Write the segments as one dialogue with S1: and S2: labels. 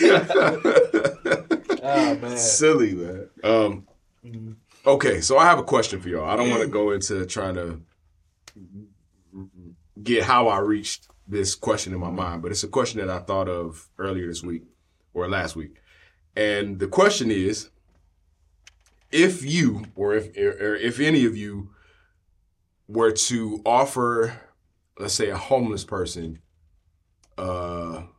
S1: oh man.
S2: Silly man. Um, okay, so I have a question for y'all. I don't want to go into trying to get how I reached this question in my mind, but it's a question that I thought of earlier this week or last week. And the question is if you or if or if any of you were to offer let's say a homeless person uh, a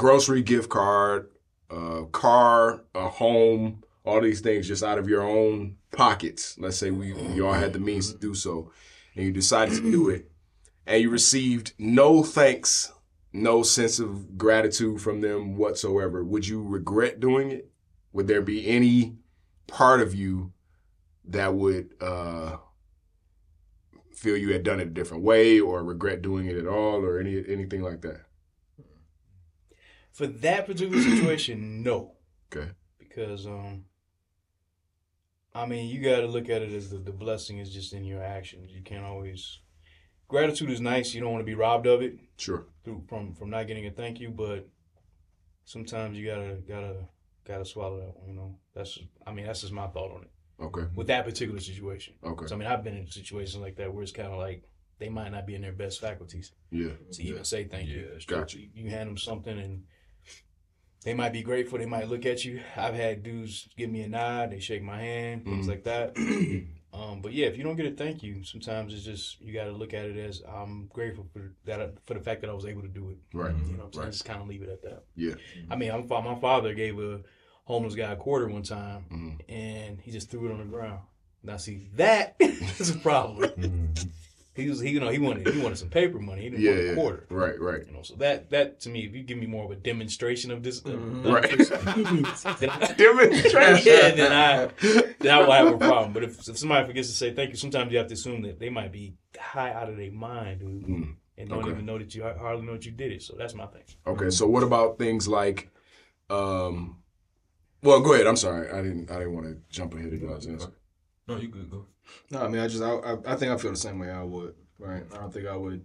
S2: grocery gift card, a car, a home, all these things just out of your own pockets. Let's say we, we all had the means to do so, and you decided to do it, and you received no thanks, no sense of gratitude from them whatsoever. Would you regret doing it? Would there be any part of you that would uh, feel you had done it a different way, or regret doing it at all, or any anything like that?
S1: For that particular situation, no.
S2: Okay.
S1: Because um I mean you gotta look at it as the, the blessing is just in your actions. You can't always gratitude is nice, you don't want to be robbed of it
S2: Sure.
S1: through from from not getting a thank you, but sometimes you gotta gotta gotta swallow that one, you know. That's I mean that's just my thought on it.
S2: Okay.
S1: With that particular situation.
S2: Okay.
S1: So I mean I've been in situations like that where it's kinda like they might not be in their best faculties
S2: Yeah.
S1: to even say thank you.
S3: Yeah,
S2: Gotcha.
S1: You, you hand them something and they might be grateful. They might look at you. I've had dudes give me a nod. They shake my hand, things
S2: Mhm.
S1: like that. um, but yeah, if you don't get a thank you, sometimes it's just you got to look at it as I'm grateful for that for the fact that I was able to do it.
S2: Right.
S1: You know, what I'm saying?
S2: Right.
S1: just kind of leave it at that.
S2: Yeah.
S1: I mean, I'm, my father gave a homeless guy a quarter one time,
S2: Mhm.
S1: and he just threw it on the ground. Now, see, that is a problem. He was, he, you know, he wanted he wanted some paper money. He didn't
S2: Yeah.
S1: want a
S2: Yeah.
S1: quarter.
S2: Right. Right.
S1: You know, so that that to me, if you give me more of a demonstration of this, uh,
S2: Right.
S1: then I,
S2: Demonstration.
S1: yeah, then I then I will have a problem. But if, if somebody forgets to say thank you, sometimes you have to assume that they might be high out of their mind, dude,
S2: Mm.
S1: and don't
S2: Okay.
S1: even know that you hardly know that you did it. So that's my thing.
S2: Okay. So what about things like, um, well, go ahead. I'm sorry. I didn't. I didn't want to jump ahead of y'all's answer.
S3: No, you good. Go.
S4: No, I mean, I just, I, I, I think I feel the same way I would, right? I don't think I would,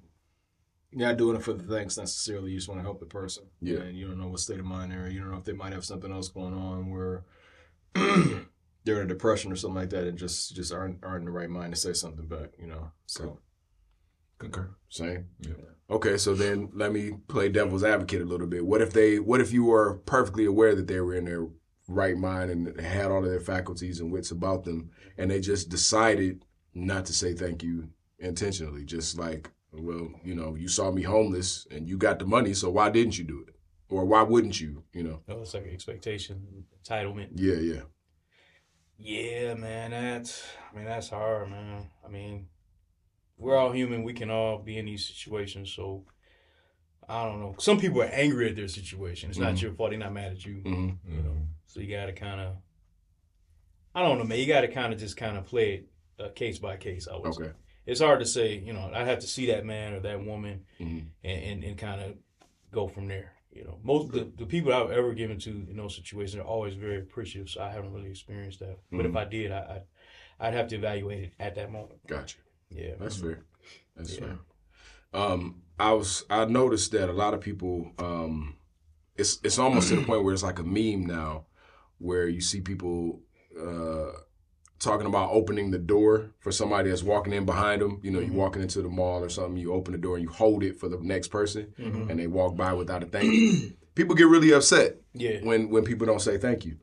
S4: you're not doing it for the thanks necessarily. You just want to help the person.
S2: Yeah.
S4: And you don't know what state of mind they're in. You don't know if they might have something else going on where they're in a depression or something like that and just, just aren't, aren't in the right mind to say something back, you know? So,
S3: Concur.
S2: Same.
S3: Yeah.
S2: Okay. So then let me play devil's advocate a little bit. What if they? What if you were perfectly aware that they were in their right mind and had all of their faculties and wits about them, and they just decided not to say thank you intentionally, just like, well, you know, you saw me homeless and you got the money, so why didn't you do it? Or why wouldn't you? You know?
S1: No, it's like expectation, entitlement.
S2: Yeah. Yeah.
S1: Yeah, man, that's I mean that's hard, man. I mean, we're all human. We can all be in these situations. So I don't know. Some people are angry at their situation. It's not
S2: Mhm.
S1: your fault. They're not mad at you.
S2: hmm
S3: You know.
S1: So you got to kind of, I don't know, man. You got to kind of just kind of play it uh, case by case. I would say. It's hard to say. You know, I'd have to see that man or that woman
S2: Mhm.
S1: and and, and kind of go from there. You know, most the, the people I've ever given to in those situations are always very appreciative. So I haven't really experienced that. But if
S2: Mhm.
S1: I did, I, I'd, I'd have to evaluate it at that moment.
S2: Gotcha.
S1: Yeah,
S2: That's fair. That's
S1: Yeah.
S2: fair. Um, I was I noticed that a lot of people um, it's it's almost to the point where it's like a meme now, where you see people uh, talking about opening the door for somebody that's walking in behind them. You know, you
S1: Mhm.
S2: walking into the mall or something, you open the door and you hold it for the next person,
S1: Mhm.
S2: and they walk by without a thank you. people get really upset
S1: yeah.
S2: when when people don't say thank you.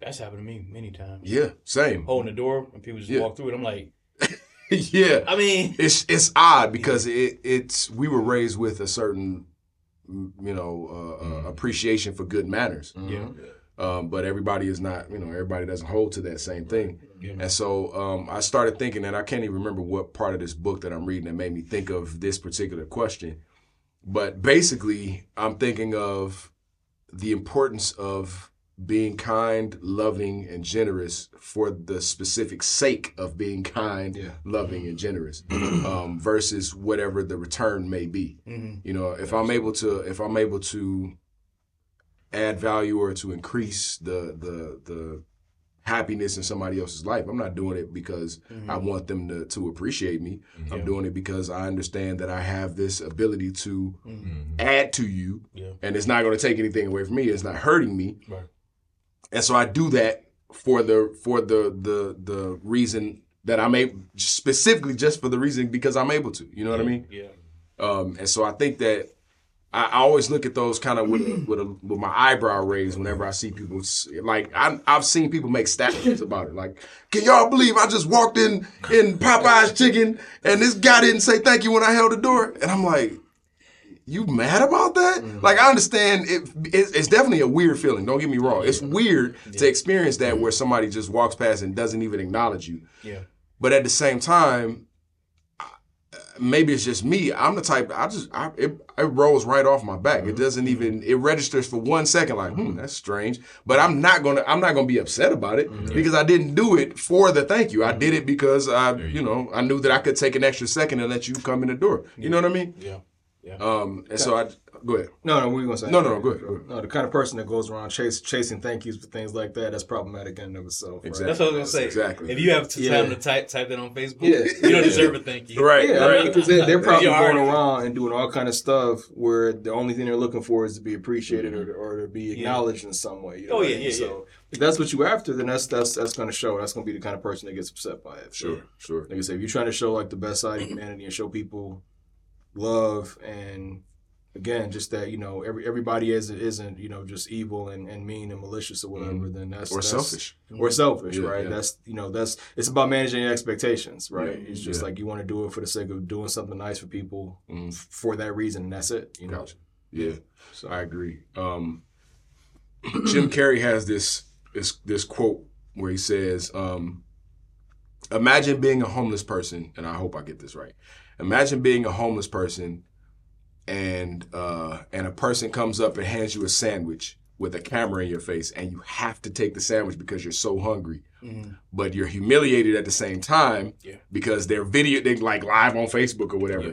S1: That's happened to me many times.
S2: Yeah, same.
S1: Holding the door and people just
S2: Yeah.
S1: walk through it. I'm like,
S2: yeah.
S1: I mean,
S2: it's it's odd because it it's we were raised with a certain you know uh, uh,
S3: Mm.
S2: appreciation for good manners
S1: yeah,
S2: um, but everybody is not you know everybody doesn't hold to that same thing.
S1: Yeah.
S2: and so um, i started thinking and i can't even remember what part of this book that i'm reading that made me think of this particular question. But basically i'm thinking of the importance of being kind loving and generous for the specific sake of being kind
S4: Yeah.
S2: loving and generous um, versus whatever the return may be.
S1: Hmm
S2: you know if i'm able to if i'm able to add value or to increase the the the happiness in somebody else's life. I'm not doing it because
S1: Mm-hmm.
S2: I want them to to appreciate me. I'm doing it because I understand that I have this ability to
S1: Mm-hmm.
S2: add to you,
S1: Yeah.
S2: and it's not going to take anything away from me. It's not hurting me,
S1: Right.
S2: and so I do that for the for the the the reason that I'm able specifically just for the reason because I'm able to. You know what I mean?
S1: Yeah.
S2: Um, and so I think that I, I always look at those kind of with a, mm-hmm. with, a, with my eyebrow raised whenever I see people like I, I've seen people make statues about it. Like, can y'all believe I just walked in in Popeye's Chicken and this guy didn't say thank you when I held the door? And I'm like, you mad about that? Mm-hmm. Like, I understand it, it's, it's definitely a weird feeling. Don't get me wrong. It's weird to experience that mm-hmm. where somebody just walks past and doesn't even acknowledge you.
S1: Yeah.
S2: But at the same time, I- maybe it's just me. I'm the type. I just I, it it rolls right off my back. It doesn't even it registers for one second. Like, hmm, that's strange. But I'm not gonna I'm not gonna be upset about it because I didn't do it for the thank you. I did it because I you know I knew that I could take an extra second and let you come in the door. You know what I mean?
S1: Yeah. Yeah.
S2: Um, and so I go ahead.
S4: No, no, what were you gonna say?
S2: No, no, no, go ahead, go ahead.
S4: No, the kind of person that goes around chase, chasing thank yous for things like that, that's problematic in and of itself. right?
S2: Exactly.
S1: That's what I was gonna say.
S2: Exactly.
S1: If you have t-
S4: Yeah.
S1: time to type type that on Facebook,
S4: Yeah.
S1: you don't deserve a thank you.
S2: Right.
S4: Yeah,
S2: right.
S4: because they're, they're probably
S1: You are.
S4: going around and doing all kind of stuff where the only thing they're looking for is to be appreciated mm-hmm. or, to, or to be acknowledged in some way. You know
S1: Oh,
S4: what I
S1: yeah,
S4: mean?
S1: yeah,
S4: So if that's what you're after, then that's that's that's going to show. That's going to be the kind of person that gets upset by it.
S2: Sure. Sure.
S4: Like I said, if you're trying to show like the best side of humanity and show people love and again, just that you know every everybody isn't isn't you know just evil and, and mean and malicious or whatever. Then that's
S2: Or
S4: that's-
S2: selfish.
S4: or selfish,
S2: Yeah,
S4: right?
S2: yeah.
S4: That's you know that's it's about managing your expectations, right?
S2: Yeah,
S4: it's just like you want to do it for the sake of doing something nice for people
S2: Mm.
S4: f- for that reason, and that's it. You know,
S2: Gotcha. Yeah, so I agree. Um, Jim Carrey has this this this quote where he says, um, "Imagine being a homeless person," and I hope I get this right. Imagine being a homeless person, and uh, and a person comes up and hands you a sandwich with a camera in your face, and you have to take the sandwich because you're so hungry.
S1: Mhm.
S2: But you're humiliated at the same time
S1: Yeah.
S2: because they're video, they like live on Facebook or whatever.
S1: Yeah.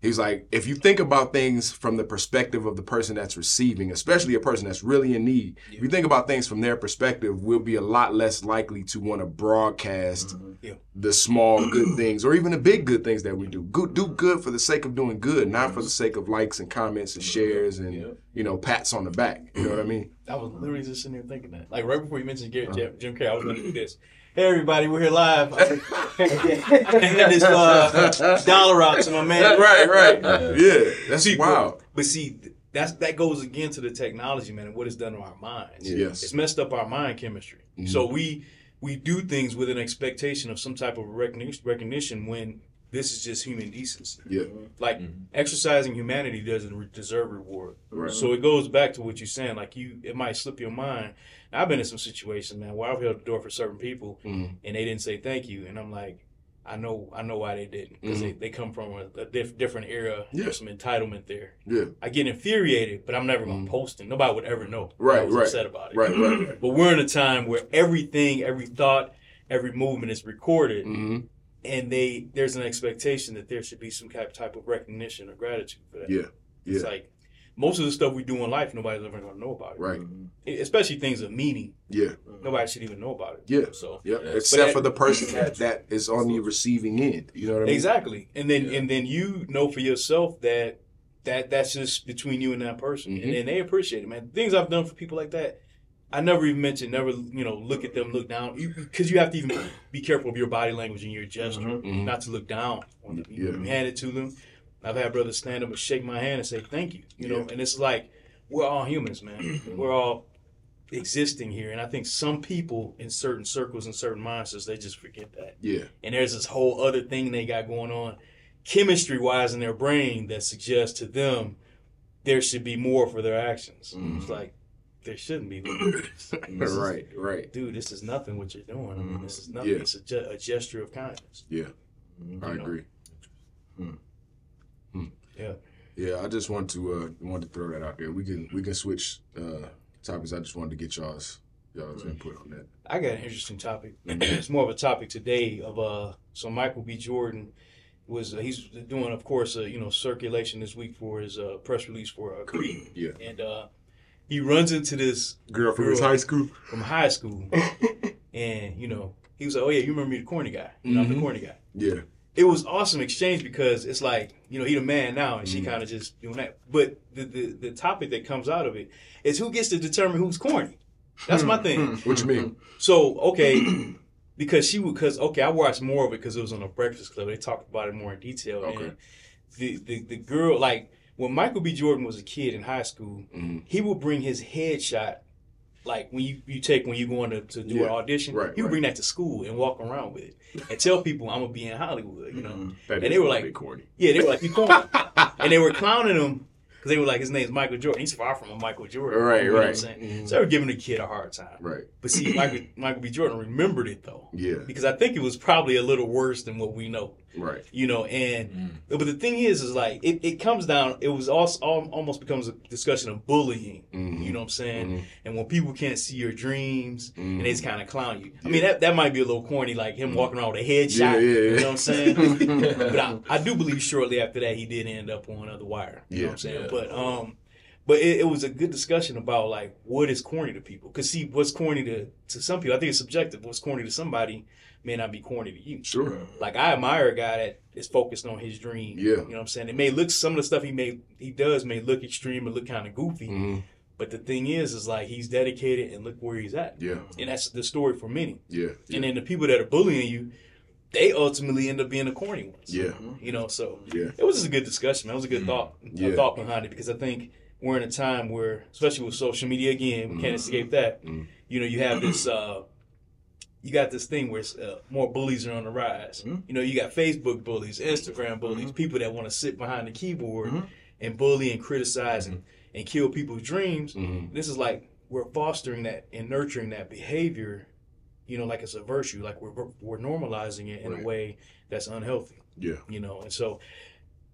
S2: He's like, if you think about things from the perspective of the person that's receiving, especially a person that's really in need, if you think about things from their perspective, we'll be a lot less likely to want to broadcast mm-hmm.
S1: Yeah.
S2: the small good things or even the big good things that we do. Good, do good for the sake of doing good, not for mm-hmm. the sake of likes and comments and mm-hmm. shares and
S1: Yeah.
S2: you know pats on the back. You know what I mean?
S1: I was literally just sitting there thinking that. Like right before you mentioned Gary, uh-huh. Jim, Jim Carrey, I was gonna do this. Hey everybody, we're here live. Hand this uh, dollar out to my man.
S2: right, right. Yeah, that's
S1: See,
S2: wild.
S1: But, but see, that's that goes again to the technology, man, and what it's done to our minds.
S2: Yes.
S1: It's messed up our mind chemistry. So we we do things with an expectation of some type of recognition, recognition when this is just human decency.
S2: Yeah,
S1: Like exercising humanity doesn't re- deserve reward.
S2: Right.
S1: So it goes back to what you're saying. Like you, it might slip your mind. I've been in some situations, man, where I've held the door for certain people
S2: Mhm.
S1: and they didn't say thank you, and I'm like, I know, I know why they didn't because
S2: Mhm.
S1: they, they come from a, a diff, different era.
S2: Yeah.
S1: There's some entitlement there.
S2: yeah,
S1: I get infuriated, but I'm never gonna
S2: Mhm.
S1: post it. Nobody would ever know. that I
S2: Right,
S1: was
S2: right.
S1: upset about it.
S2: right, right.
S1: But we're in a time where everything, every thought, every movement is recorded,
S2: hmm
S1: and they there's an expectation that there should be some type type of recognition or gratitude for that.
S2: Yeah,
S1: It's
S2: yeah,
S1: like most of the stuff we do in life, nobody's ever gonna know about it.
S2: right.
S1: Especially things of meaning,
S2: Yeah,
S1: nobody should even know about it.
S2: Yeah.
S1: So
S2: yeah.
S3: Yeah.
S2: Except
S1: But
S2: for the person that, that is on the receiving end. You know what I mean?
S1: exactly, and then
S3: Yeah.
S1: and then you know for yourself that that that's just between you and that person,
S2: Mhm.
S1: and then they appreciate it, man. Things I've done for people like that. I never even mentioned, never, you know, look at them, look down, because you, have to even be careful of your body language and your gesture,
S2: Mhm.
S1: not to look down on them. You
S2: Yeah.
S1: hand it to them. I've had brothers stand up and shake my hand and say thank you, you know,
S2: Yeah.
S1: and it's like we're all humans, man. we're all existing here, and I think some people in certain circles and certain mindsets they just forget that,
S2: Yeah,
S1: and there's this whole other thing they got going on, chemistry wise in their brain that suggests to them there should be more for their actions.
S2: Mhm.
S1: It's like there shouldn't be.
S2: right, right.
S1: Dude, this is nothing what you're doing. I mean, this is nothing.
S2: Yeah.
S1: It's a, a gesture of kindness.
S2: Yeah, I
S1: You know?
S2: agree.
S4: Hmm.
S1: Yeah.
S2: Yeah, I just want to uh want to throw that out there. We can we can switch uh topics. I just wanted to get y'all's y'all's input on that.
S1: I got an interesting topic. it's more of a topic today of uh. So Michael B. Jordan was uh, he's doing, of course, uh, you know, circulation this week for his uh, press release for uh, Creed,
S2: Yeah.
S1: and uh, he runs into this
S2: Girl
S1: from his
S2: high school.
S1: from high school, and you know he was like, "Oh yeah, you remember me, the corny guy? You know, I'm the
S2: Mhm.
S1: corny guy."
S2: Yeah.
S1: It was awesome exchange because it's like you know he the man now, and she
S2: Mhm.
S1: kind of just doing that. But the, the the topic that comes out of it is who gets to determine who's corny. That's my thing.
S2: What you mean?
S1: So okay, because she would, because okay, I watched more of it because it was on the Breakfast Club. They talked about it more in detail.
S2: Okay.
S1: And the, the the girl, like when Michael B. Jordan was a kid in high school,
S2: Mhm.
S1: he would bring his headshot, like when you, you take when you going to, to do
S2: Yeah.
S1: an audition,
S2: Right,
S1: would
S2: right.
S1: bring that to school and walk around with it and tell people I'm gonna be in Hollywood. You know,
S2: Mm-hmm.
S1: And they were like-
S2: corny.
S1: yeah, they were like you corny, and they were clowning him because they were like his name's Michael Jordan. He's far from a Michael Jordan.
S2: Right,
S1: you know
S2: right. Mhm.
S1: So they were giving the kid a hard time.
S2: Right.
S1: But see, Michael, Michael B. Jordan remembered it though,
S2: Yeah.
S1: because I think it was probably a little worse than what we know,
S2: Right.
S1: you know. And
S3: Mm.
S1: but the thing is, is like it, it comes down. It was also almost becomes a discussion of bullying.
S2: Mhm.
S1: You know what I'm saying?
S2: Mhm.
S1: And when people can't see your dreams and they just kind of clown you. I mean, that, that might be a little corny, like him walking around with a headshot.
S2: Yeah, yeah, yeah.
S1: You know what I'm saying? but I, I do believe shortly after that he did end up on the wire. You know what I'm saying? But um, but it, it was a good discussion about like what is corny to people. Cause see, what's corny to to some people, I think it's subjective. What's corny to somebody may not be corny to you.
S2: Sure.
S1: Like I admire a guy that is focused on his dream.
S2: Yeah.
S1: You know what I'm saying? It may look some of the stuff he may he does may look extreme and look kind of goofy.
S2: Mhm.
S1: But the thing is, is like he's dedicated and look where he's at.
S2: Yeah.
S1: And that's the story for many.
S2: Yeah.
S1: And then the people that are bullying you, they ultimately end up being the corny ones.
S2: Yeah.
S1: You know, so
S2: Yeah.
S1: it was just a good discussion, man. It was a good thought,
S2: Yeah.
S1: a thought behind it because I think we're in a time where, especially with social media again, we can't escape that.
S2: Mhm.
S1: You know, you have this, uh, you got this thing where uh, more bullies are on the rise.
S4: Mhm.
S1: You know, you got Facebook bullies, Instagram bullies, people that want to sit behind the keyboard
S4: Mhm.
S1: and bully and criticize and, and kill people's dreams.
S2: Mhm.
S1: This is like we're fostering that and nurturing that behavior. You know, like it's a virtue, like we're we're normalizing it in
S2: Right.
S1: a way that's unhealthy
S2: Yeah.
S1: you know. And so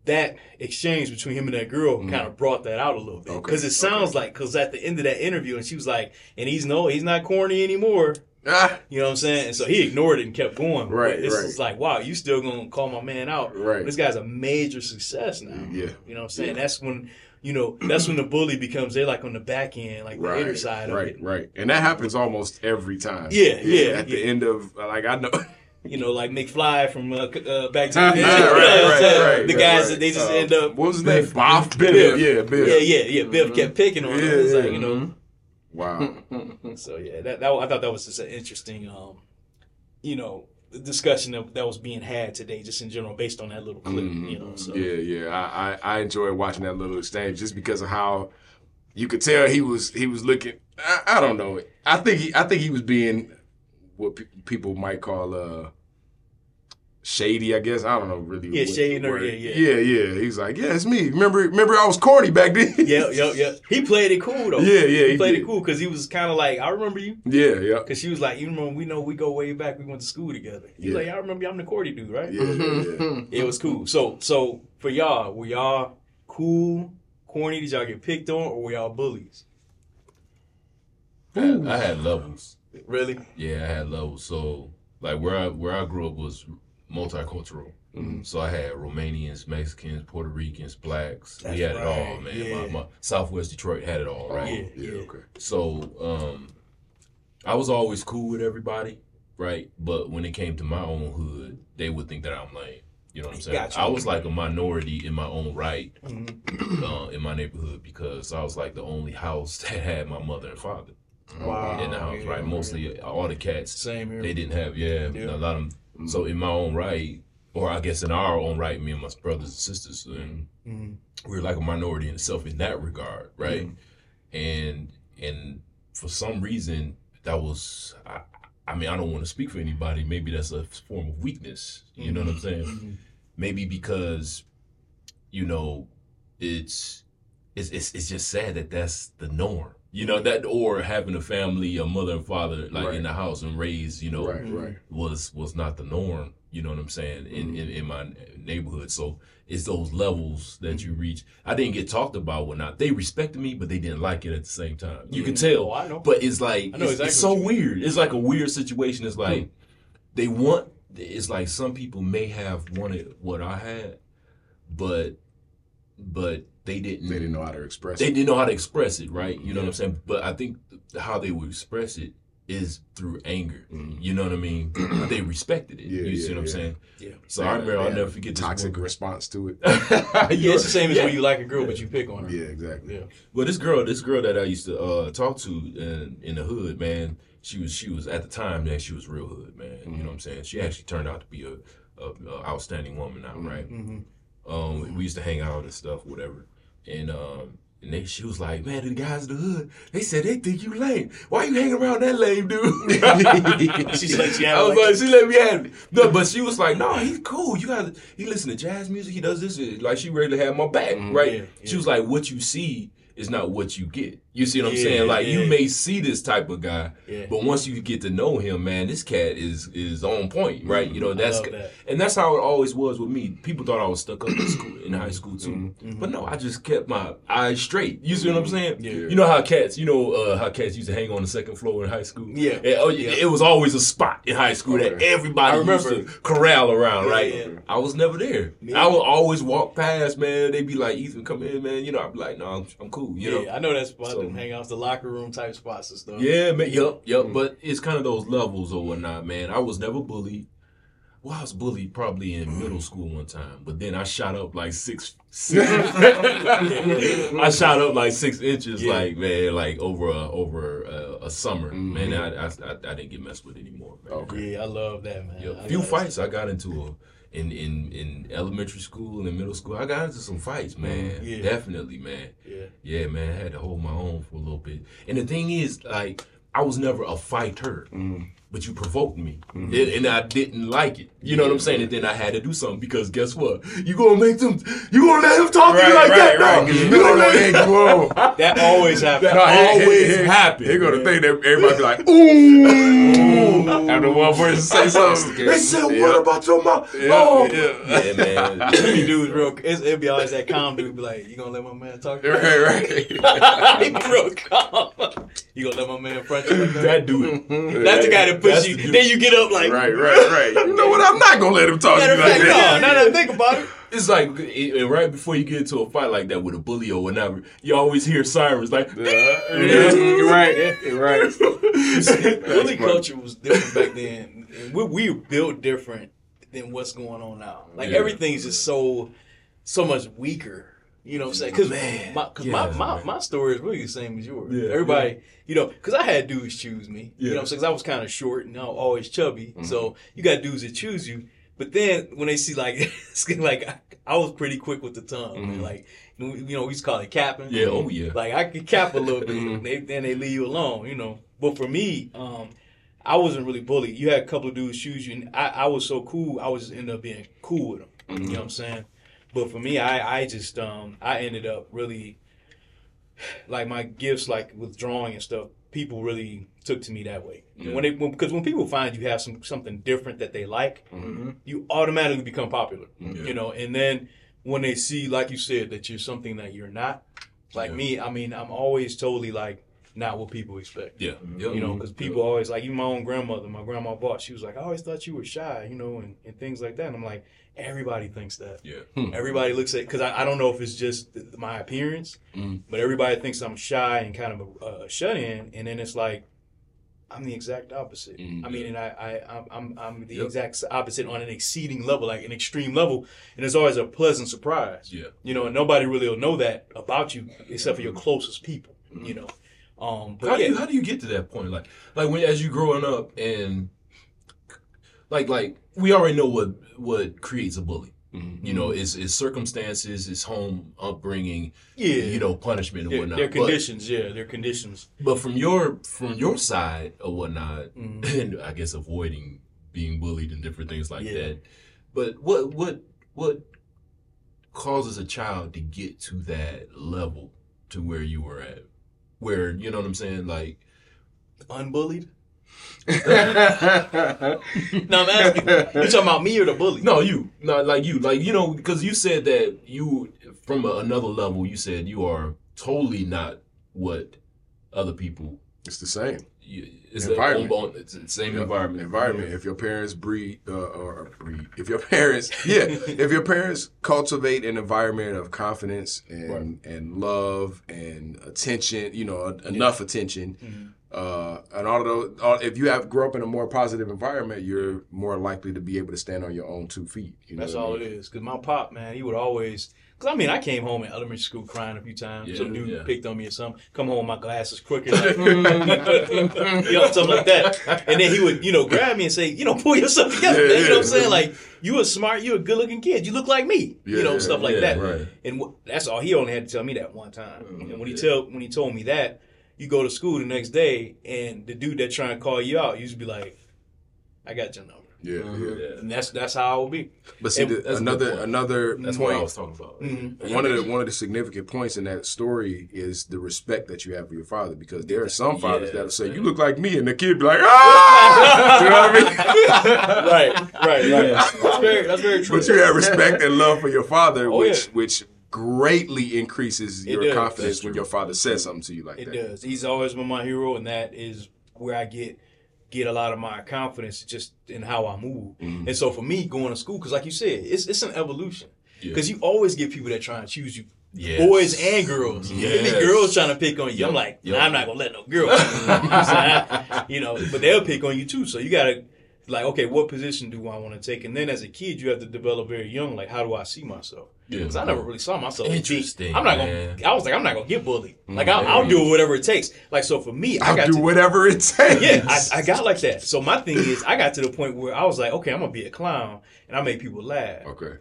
S1: that exchange between him and that girl
S2: Mhm.
S1: kind of brought that out a little bit
S2: Okay,
S1: because it sounds like because at the end of that interview, and she was like, and he's no, he's not corny anymore.
S2: Ah.
S1: You know what I'm saying? And so he ignored it and kept going.
S2: Right,
S1: But It's
S2: right.
S1: like, wow, you still gonna call my man out?
S2: Right.
S1: This guy's a major success now.
S2: Yeah.
S1: You know what I'm saying?
S2: Yeah.
S1: That's when. You know, that's when the bully becomes they're like on the back end, like the inner side
S2: right,
S1: of it.
S2: right, and that happens almost every time.
S1: Yeah, yeah,
S2: At the end of like I know,
S1: You know, like McFly from uh, uh, Back to the Future.
S2: right,
S1: You know what I'm
S2: right, right,
S1: The guys
S2: right.
S1: that they just
S2: Uh,
S1: end up
S2: what was his name? Bob Biff.
S1: Biff.
S2: Yeah, Biff.
S1: Yeah, yeah, yeah. Biff kept picking on him.
S2: Yeah,
S1: It's like,
S2: yeah.
S1: you know.
S2: Wow.
S1: So yeah, that, that I thought that was just an interesting, um, you know, discussion that, that was being had today, just in general, based on that little clip.
S2: Mhm.
S1: You know, so
S2: Yeah, yeah. I, I I enjoyed watching that little exchange just because of how you could tell he was he was looking. I, I don't know. I think he I think he was being what pe- people might call uh shady. I guess I don't know really.
S1: Yeah, shady, or- yeah,
S2: yeah,
S1: yeah.
S2: yeah. He's like, yeah, it's me. Remember, remember, I was corny back then.
S1: Yep, yep, yep. He played it cool though.
S2: Yeah, yeah,
S1: He,
S2: he
S1: played
S2: did.
S1: it cool because he was kind of like, I remember you,
S2: yeah, yeah,
S1: because she was like, you remember, we know we go way back. We went to school together. He's
S2: Yeah.
S1: like, I remember you. I'm the corny dude, right?
S2: yeah, yeah, yeah.
S1: It was cool. So, so for y'all, were y'all cool, corny? Did y'all get picked on, or were y'all bullies?
S3: I had, I had levels.
S1: Really?
S3: Yeah, I had levels. So like where I where I grew up was multicultural.
S2: Mm-hmm.
S3: So I had Romanians, Mexicans, Puerto Ricans, blacks.
S1: That's
S3: we had it all, man.
S1: yeah.
S3: My, my Southwest Detroit had it all, right?
S1: Yeah,
S2: yeah, okay.
S3: So um, I was always cool with everybody, right? But when it came to my own hood, they would think that I'm lame. You know what I'm saying?
S1: Gotcha.
S3: I was like a minority in my own right
S1: Mhm.
S3: uh, in my neighborhood because I was like the only house that had my mother and father
S1: Wow.
S3: in the house,
S1: yeah,
S3: right? Mostly all the cats
S1: Same here.
S3: they didn't have, yeah,
S1: Yeah.
S3: a lot of them. So in my own right, or I guess in our own right, me and my brothers and sisters, and
S1: Mhm.
S3: we are like a minority in itself in that regard, right? And and for some reason that was, I, I mean, I don't want to speak for anybody. Maybe that's a form of weakness. You know what I'm saying?
S1: Mhm.
S3: Maybe because, you know, it's it's it's, it's just sad that that's the norm. You know that, or having a family, a mother and father, like
S2: Right.
S3: in the house and raised, you know,
S2: Right, right.
S3: was was not the norm. You know what I'm saying in, mm-hmm. in, in my neighborhood. So it's those levels that you mm-hmm. reach. I didn't get talked about whatnot. They respected me, but they didn't like it at the same time. You can mm-hmm.
S1: Oh,
S3: tell.
S1: I know.
S3: But it's like
S1: I know
S3: it's,
S1: exactly
S3: it's so
S1: what you mean.
S3: weird. It's like a weird situation. It's like hmm. they want. It's like some people may have wanted what I had, but but they didn't.
S2: They didn't know how to express it.
S3: They
S2: it.
S3: didn't know how to express it, right? You know what I'm saying? But I think how they would express it is through anger. You know what I mean? they respected it.
S2: Yeah,
S3: you see
S2: yeah,
S3: what I'm
S2: yeah.
S3: saying?
S1: Yeah.
S3: So I remember, I'll
S2: Yeah,
S3: never forget this
S2: toxic
S3: one girl.
S2: response to it.
S3: yeah,
S1: Yeah, it's the same as
S3: yeah.
S1: when you like a girl, but you pick on her.
S2: Yeah, exactly.
S1: Yeah.
S3: Well, this girl, this girl that I used to uh, talk to in, in the hood, man, she was she was at the time, that she was real hood, man. You know what I'm saying? She actually turned out to be a, a, a outstanding woman now, right?
S1: Mm-hmm.
S3: Um, we used to hang out and stuff, whatever. And um, and they, she was like, man, the guys in the hood, they said they think you lame. Why you hanging around that lame dude?
S1: She let you
S3: I was
S1: like-
S3: like, she let me have it. No, but she was like, no, he's cool. You got he listen to jazz music. He does this. Like she really had my back, right?
S1: Yeah,
S3: She was like, what you see is not what you get. You see what I'm
S1: Yeah,
S3: saying? Like you may see this type of guy,
S1: Yeah.
S3: but once you get to know him, man, this cat is is on point, right? Mm-hmm. You know that's
S1: that.
S3: and that's how it always was with me. People thought I was stuck up in school in high school too, mm-hmm. Mm-hmm. but no, I just kept my eyes straight. You see what I'm saying?
S1: Yeah.
S3: You know how cats, you know uh, how cats used to hang on the second floor in high school.
S1: Yeah.
S3: And, oh, yeah. It was always a spot in high school that everybody used to corral around,
S1: Yeah,
S3: right?
S1: yeah.
S3: I was never there.
S1: Yeah.
S3: I would always walk past, man. They'd be like, Ethan, come in, man. You know, I'd be like, no, I'm, I'm cool. You know?
S1: yeah, I know that spot.
S3: So-
S1: hang out the locker room type spots and stuff.
S3: Yeah, man. Yep, yup.
S1: Mm.
S3: But it's kind of those levels or whatnot, man. I was never bullied. Well, I was bullied probably in middle school one time, but then I shot up like six. six I shot up like six inches,
S1: Yeah.
S3: like man, like over a over a, a summer.
S2: Mhm.
S3: Man, I, I I I didn't get messed with anymore. Man.
S2: Okay.
S1: Yeah, I love that, man.
S3: A few fights I got into a, in in in elementary school and in middle school. I got into some fights, man.
S1: Mm-hmm. Yeah.
S3: Definitely, man.
S1: Yeah.
S3: Yeah, man. I had to hold my own for a little bit. And the thing is, like, I was never a fighter,
S2: Mm.
S3: But you provoked me, mm-hmm. and, and I didn't like it. You know what I'm saying? And then I had to do something because guess what? You gonna make them? You gonna let him talk to you like
S2: right,
S3: that?
S2: right.
S3: No.
S2: 'cause
S3: You
S2: you know
S3: gonna
S2: that
S3: let
S2: ain't.
S1: That always happens.
S3: That
S2: he-
S3: always
S2: he-
S3: happen.
S2: They're gonna
S3: man.
S2: think that everybody be like, ooh. After one person say something.
S3: They said,
S2: Yeah.
S3: "What about your mom?"
S2: Yeah,
S3: oh,
S2: yeah.
S3: yeah, man.
S1: Every dude's real. It's, it'd be always that calm dude. Be like, "You gonna let my man talk?" to you?"
S2: Right, right.
S1: he real calm. You gonna let my man front you like that?
S3: that dude. Mm-hmm.
S1: That's the guy that puts you.
S3: the.
S1: Then you get up like,
S2: Right, right, right. You know what? I'm not gonna let him talk to you like that.
S1: no, no, no. Think about it.
S3: It's like it, it- right before you get into a fight like that with a bully or whatever, you always hear sirens like.
S2: Yeah, you're right. You're right.
S1: Bully culture was different back then. We, we built different than what's going on now. Like
S3: Yeah.
S1: everything's just so so much weaker. You know what I'm saying? Because my, cause
S3: yeah,
S1: my, my, my story is really the same as yours.
S3: Yeah,
S1: Everybody, you know, because I had dudes choose me. You know what I'm saying? 'Cause I was kind of short and I was always chubby.
S3: Mm-hmm.
S1: So you got dudes that choose you. But then when they see like, like I, I was pretty quick with the tongue.
S3: Mhm.
S1: Like, you know, we used to call it capping.
S3: Yeah, oh yeah.
S1: Like I could cap a little bit,
S3: Mm-hmm.
S2: Mhm.
S1: they, then they leave you alone, you know. But for me, um, I wasn't really bullied. You had a couple of dudes choose you, and I, I was so cool. I was just ended up being cool with them.
S3: Mm-hmm.
S1: You know what I'm saying? But for me, I, I just um, I ended up really like my gifts, like with drawing and stuff. People really took to me that way.
S3: Yeah.
S1: When they when, because when people find you have some something different that they like,
S3: Mm-hmm.
S1: you automatically become popular.
S3: Yeah.
S1: You know, and then when they see, like you said, that you're something that you're not, like
S3: Yeah.
S1: me, I mean, I'm always totally like not what people expect.
S3: Yeah, mm-hmm. yeah.
S1: You know, mm-hmm. because people always like even my own grandmother, my grandma bought, she was like, I always thought you were shy, you know, and, and things like that. And I'm like, everybody thinks that.
S3: Yeah. Hmm.
S1: Everybody looks at because I, I don't know if it's just th- my appearance,
S3: Mhm.
S1: but everybody thinks I'm shy and kind of a, a shut in, and then it's like I'm the exact opposite.
S3: Mhm.
S1: I mean, and I, I I'm- I'm I'm the
S3: Yep.
S1: exact opposite on an exceeding level, like an extreme level, and it's always a pleasant surprise.
S3: Yeah.
S1: You know, and nobody really will know that about you except for your mm-hmm. closest people. You know, um, but
S3: How do you how do you get to that point? Like like when as you growing up and like like we already know what what creates a bully. You know, it's, it's circumstances, it's home upbringing,
S1: yeah,
S3: you know, punishment and
S1: their,
S3: whatnot.
S1: their
S3: But-
S1: conditions, yeah, their conditions.
S3: But, from your from your side or whatnot,
S1: Mhm.
S3: and I guess avoiding being bullied and different things like
S1: Yeah.
S3: that. But what what what causes a child to get to that level to where you were at? Where you know what I'm saying? Like
S1: Unbullied? No, I'm asking. You talking about me or the bully?
S3: No, you, not like you, like you know, because you said that you, from a, another level, you said you are totally not what other people.
S2: It's the same.
S3: You, it's
S2: Environment.
S3: The, it's the same environment.
S2: Environment. If your parents breed uh, or breed, if your parents, yeah, if your parents cultivate an environment of confidence and and love and attention, you know, enough attention, Uh, and although uh, if you have grow up in a more positive environment, you're more likely to be able to stand on your own two feet. You know
S1: That's
S2: what I
S1: all
S2: mean?
S1: it is. Cause my pop, man, he would always. Cause I mean, I came home in elementary school crying a few times.
S3: Yeah,
S1: Some dude
S3: yeah.
S1: picked on me or something. Come home, with my glasses crooked, like, you know, something like that. And then he would, you know, grab me and say, you know, pull yourself together.
S2: Yeah,
S1: man. You know what I'm saying? Like, you a smart, you a good looking kid. You look like me. You know, stuff like that.
S2: right.
S1: And wh- that's all. He only had to tell me that one time.
S2: Mm,
S1: and when he tell when he told me that, you go to school the next day, and the dude that trying to call you out, used to be like, "I got your number."
S2: Yeah,
S4: Mhm.
S2: yeah.
S3: Yeah.
S1: And that's that's how I would be.
S2: But see,
S1: And
S2: the,
S3: that's a good
S2: another
S3: point.
S2: another
S3: That's
S2: point,
S3: what I was talking about.
S1: Mhm.
S2: one of the one of the significant points in that story is the respect that you have for your father because there are some fathers
S3: Yeah,
S2: that'll say,
S3: man.
S2: "You look like me," and the kid be like, "Ah!" you know what I mean?
S1: right, right, right. That's very that's very true.
S2: But you have respect and love for your father,
S1: Oh,
S2: which
S1: yeah.
S2: which greatly increases
S1: It
S2: your
S1: does.
S2: confidence when your father says something to you like
S1: It
S2: that.
S1: It does. He's always been my hero, and that is where I get get a lot of my confidence just in how I move.
S2: Mhm.
S1: And so for me, going to school, because like you said, it's it's an evolution.
S3: Yeah.
S1: Because you always get people that try and choose you,
S3: Yes.
S1: boys and girls. You get me girls trying to pick on you.
S3: Yup.
S1: I'm like, nah, I'm not gonna let no girl. pick on me. You know, what I'm saying? you know, but they'll pick on you too. So you gotta like, okay, what position do I want to take? And then as a kid, you have to develop very young. Like, how do I see myself?
S3: Yeah.
S1: Because I never really saw myself.
S3: Interesting,
S1: I'm not
S3: man.
S1: gonna. I was like, I'm not gonna get bullied. Like,
S2: Mm,
S1: I'll. I'll do whatever it takes. Like, so for me, I
S2: I'll
S1: got
S2: do
S1: to,
S2: whatever it takes.
S1: yeah, I, I got like that. So my thing is, I got to the point where I was like, okay, I'm gonna be a clown, and I make people laugh.
S2: okay.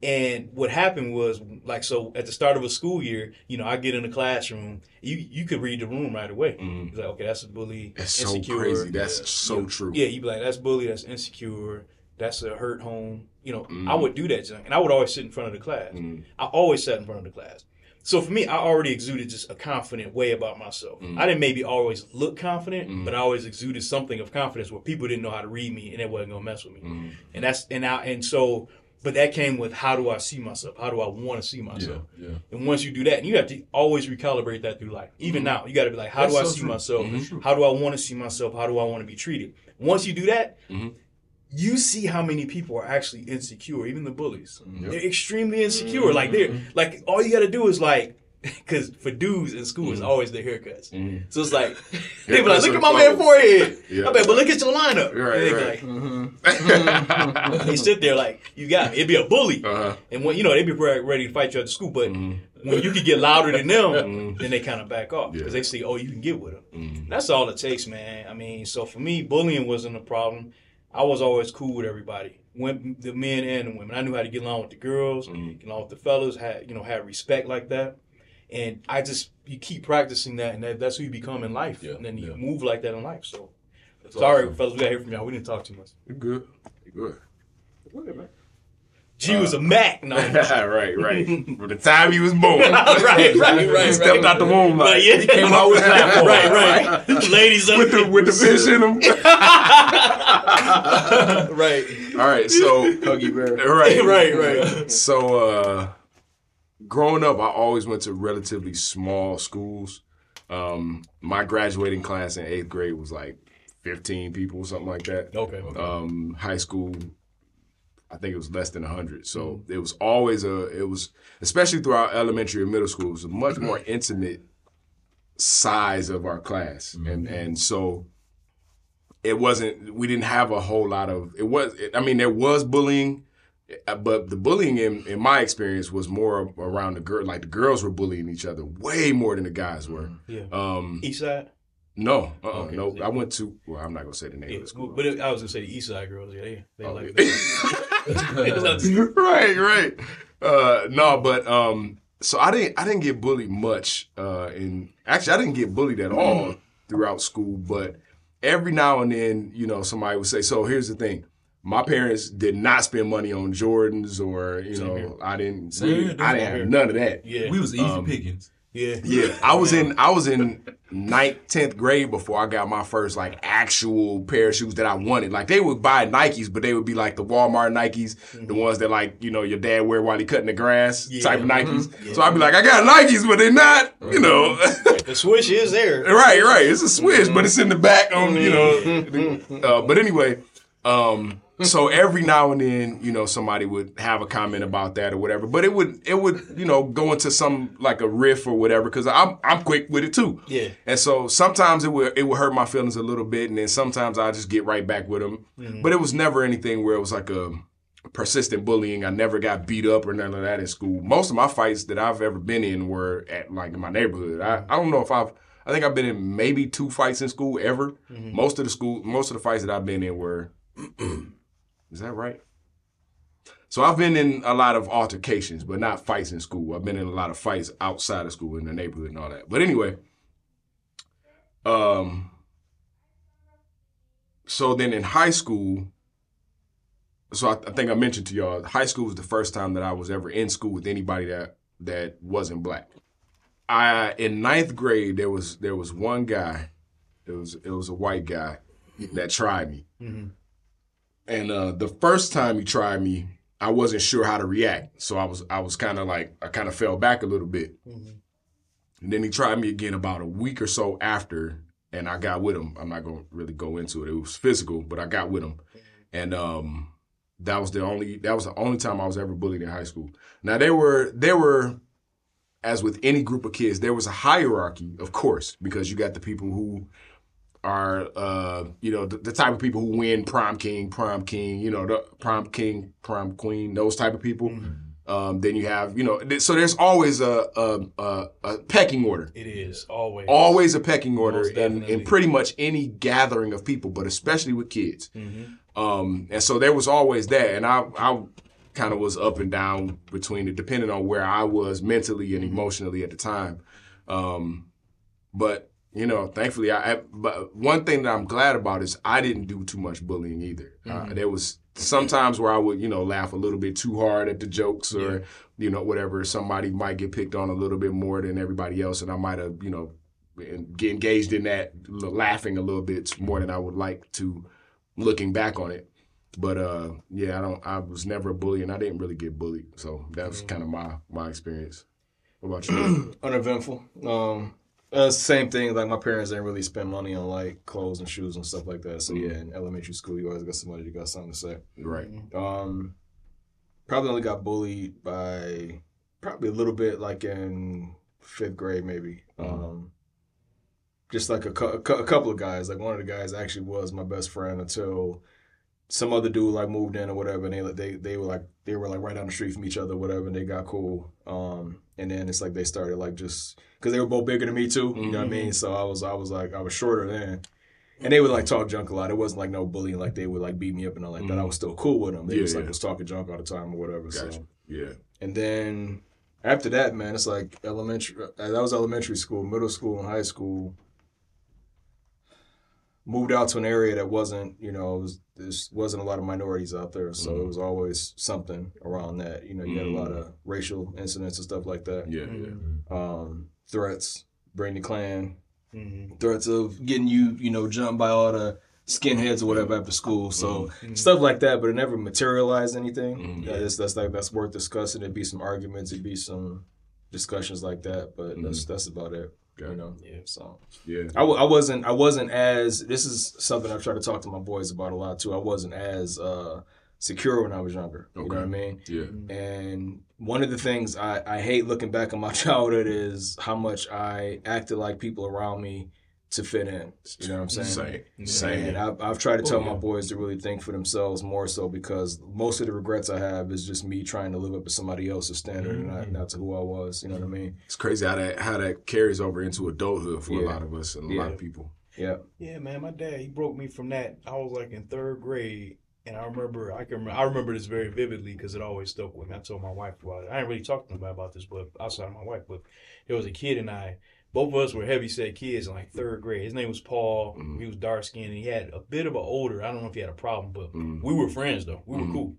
S1: And what happened was, like, so at the start of a school year, you know, I get in the classroom, you you could read the room right away.
S2: Mhm.
S1: It's like, okay, that's a bully,
S2: That's so
S1: insecure.
S2: crazy. That's
S3: Yeah.
S2: so
S1: You-
S2: true.
S1: Yeah, you'd be like, that's bully, that's insecure, that's a hurt home. You know,
S2: Mhm.
S1: I would do that, junk, and I would always sit in front of the class.
S2: Mhm.
S1: I always sat in front of the class. So for me, I already exuded just a confident way about myself.
S2: Mm.
S1: I didn't maybe always look confident,
S2: Mm.
S1: but I always exuded something of confidence where people didn't know how to read me and they wasn't gonna mess with me. And that's and I and so, but that came with how do I see myself? How do I want to see myself?
S3: Yeah.
S1: And once you do that, and you have to always recalibrate that through life. Even now, you got to be like, how
S3: That's
S1: do I
S3: so
S1: see
S3: true.
S1: myself?
S2: Mhm.
S1: How do I want to see myself? How do I want to be treated? Once you do that,
S2: Mhm.
S1: you see how many people are actually insecure, even the bullies.
S2: Yep.
S1: They're extremely insecure. Like they're like all you got to do is like. Because for dudes in school, it's always the haircuts.
S2: Mhm.
S1: So it's like, they be like, look at my
S2: the
S1: man forehead.
S2: Yeah.
S1: I bet, but look at your lineup.
S2: Right,
S1: and they
S2: right.
S1: like, they sit there like, you got me. It'd be a bully.
S2: Uh-huh.
S1: And when you know, they'd be ready to fight you at the school, but
S2: Mhm.
S1: when you could get louder than them,
S2: Mhm.
S1: then they kind of back off because
S2: Yeah.
S1: they see, oh, you can get with them. That's all it takes, man. I mean, so for me, bullying wasn't a problem. I was always cool with everybody, when the men and the women. I knew how to get along with the girls, get along with the fellas, had you know, had respect like that. And I just you keep practicing that, and that, that's who you become in life,
S3: Yeah,
S1: and then you
S3: yeah.
S1: move like that in life. So,
S3: That's
S1: sorry,
S3: awesome.
S1: fellas, we got to hear from y'all. We didn't talk too much.
S2: You good. You good.
S1: G was a Mac, no.
S2: right, right. From the time he was born.
S1: right, right, right,
S2: He stepped
S1: right.
S2: out the womb like
S1: Right, yeah.
S2: came out with that
S1: right, right. Ladies
S2: with the with the fish in him.
S1: right,
S2: All right, so
S4: Huggy Bear.
S2: right,
S1: right, right.
S2: So, uh, growing up, I always went to relatively small schools. Um, my graduating class in eighth grade was like 15 people, something like that.
S1: Okay.
S2: Um, high school, I think it was less than 100. So it was always a, it was, especially throughout elementary and middle school, it was a much more intimate size of our class. And, and so, it wasn't we didn't have a whole lot of it was i mean there was bullying but the bullying in, in my experience was more around the girl like the girls were bullying each other way more than the guys were
S1: Yeah.
S2: um
S1: East side.
S2: no uh-uh,
S1: Okay.
S2: no i went to well i'm not gonna say the name
S1: Yeah,
S2: of the school
S1: but it, I was gonna say the East Side girls. Yeah, they, they
S2: Oh,
S1: like
S2: yeah. right right uh no but um so i didn't i didn't get bullied much uh in actually i didn't get bullied at all throughout school but every now and then you know somebody would say so here's the thing my parents did not spend money on jordans or you
S1: Same
S2: know
S1: here.
S2: i didn't
S3: Same here,
S2: i didn't have
S1: here.
S2: none of that
S1: Yeah,
S3: We was easy
S2: Um,
S3: pickings.
S1: yeah,
S2: yeah, I was in I was in ninth, tenth grade before I got my first like actual pair of shoes that I wanted. Like they would buy Nikes, but they would be like the Walmart Nikes, the ones that like you know your dad wear while he cutting the grass
S1: Yeah.
S2: type of Nikes.
S1: Mhm.
S2: So I'd be like, I got Nikes, but they're not. You know,
S1: The switch is there.
S2: right, right. It's a switch, but it's in the back on you know. uh, but anyway, um, so every now and then, you know, somebody would have a comment about that or whatever. But it would it would you know go into some like a riff or whatever because I'm I'm quick with it too.
S1: Yeah.
S2: And so sometimes it would it would hurt my feelings a little bit, and then sometimes I just get right back with them. Mm-hmm. But it was never anything where it was like a persistent bullying. I never got beat up or none of that in school. Most of my fights that I've ever been in were at like in my neighborhood. I, I don't know if I've I think I've been in maybe two fights in school ever. Mm-hmm. Most of the school most of the fights that I've been in were is that right? So I've been in a lot of altercations, but not fights in school. I've been in a lot of fights outside of school in the neighborhood and all that. But anyway, um so then in high school, so I, I think I mentioned to y'all, high school was the first time that I was ever in school with anybody that that wasn't black. I in ninth grade there was there was one guy, it was it was a white guy that tried me, and uh, the first time he tried me, I wasn't sure how to react, so I was I was kind of like I kind of fell back a little bit, and then he tried me again about a week or so after, and I got with him. I'm not gonna really go into it. It was physical, but I got with him, and um, that was the only that was the only time I was ever bullied in high school. Now there were there were as with any group of kids, there was a hierarchy, of course, because you got the people who are, uh, you know, the, the type of people who win prom king, prom king, you know, the prom king, prom queen, those type of people. Um, then you have, you know, th- so there's always a a, a, a pecking order,
S1: It is always.
S2: always a pecking order in, in pretty much any gathering of people, but especially with kids.
S1: Mm-hmm.
S2: Um, and so there was always that, and I I kind of was up and down between it, depending on where I was mentally and emotionally at the time. Um, but you know, thankfully, I, I. But one thing that I'm glad about is I didn't do too much bullying either. Uh, there was sometimes where I would, you know, laugh a little bit too hard at the jokes or, you know, whatever. Somebody might get picked on a little bit more than everybody else, and I might have, you know, been- get engaged in that, laughing a little bit more than I would like to, looking back on it. But uh, yeah, I don't. I was never a bully, and I didn't really get bullied. So that was kind of my my experience. What about you?
S4: Uneventful. Um, uh, same thing. Like my parents didn't really spend money on like clothes and shoes and stuff like that. So yeah, in elementary school, you always got somebody that got something to say.
S2: right.
S4: Um, probably only got bullied by probably a little bit like in fifth grade maybe. Um, just like a, cou- a couple of guys. Like one of the guys actually was my best friend until some other dude like moved in or whatever, and they they they were like they were like right down the street from each other, whatever, and they got cool. Um, and then it's like they started like just because they were both bigger than me too. You know what I mean? So I was I was like I was shorter then. And they would like talk junk a lot. It wasn't like no bullying, like they would like beat me up and all like that. I was still cool with them. They
S2: Yeah,
S4: just like
S2: yeah.
S4: was talking junk all the time or whatever.
S2: Gotcha.
S4: So
S2: Yeah.
S4: and then after that, man, it's like elementary. uh, That was elementary school, middle school, and high school. Moved out to an area that wasn't, you know, it was there wasn't a lot of minorities out there, so
S2: Mm-hmm.
S4: it was always something around that. You know, you had a lot of racial incidents and stuff like that.
S2: Yeah. Yeah.
S4: Um, threats, bring the Klan,
S1: Mm-hmm.
S4: threats of getting you, you know, jumped by all the skinheads or whatever after school. So stuff like that, but it never materialized anything. Yeah, that's that's like that's worth discussing. It'd be some arguments, it'd be some discussions like that, but that's that's about it. You know,
S1: Yeah.
S4: So
S2: Yeah.
S4: I, w- I wasn't I wasn't as this is something I've tried to talk to my boys about a lot too. I wasn't as uh, secure when I was younger. You know what I mean?
S2: Yeah.
S4: And one of the things I, I hate looking back on my childhood is how much I acted like people around me to fit in. You know what I'm saying?
S2: Same. Same.
S4: And I've, I've tried to tell
S1: Oh,
S4: my boys to really think for themselves more so because most of the regrets I have is just me trying to live up to somebody else's standard and not, mm-hmm. not to who I was. You know what I mean?
S2: It's crazy how that how that carries over into adulthood for a lot of us and a
S4: Yeah.
S2: lot of people.
S4: Yeah.
S1: Yeah, man, my dad he broke me from that. I was like in third grade, and I remember I can I remember this very vividly because it always stuck with me. I told my wife about it. I didn't really talk to nobody about this, but outside of my wife, but there was a kid and I. Both of us were heavy set kids in like third grade. His name was Paul.
S2: Mhm.
S1: He was dark skinned. and He had a bit of an older. I don't know if he had a problem, but
S2: Mhm.
S1: we were friends though. We were
S2: Mhm.
S1: cool,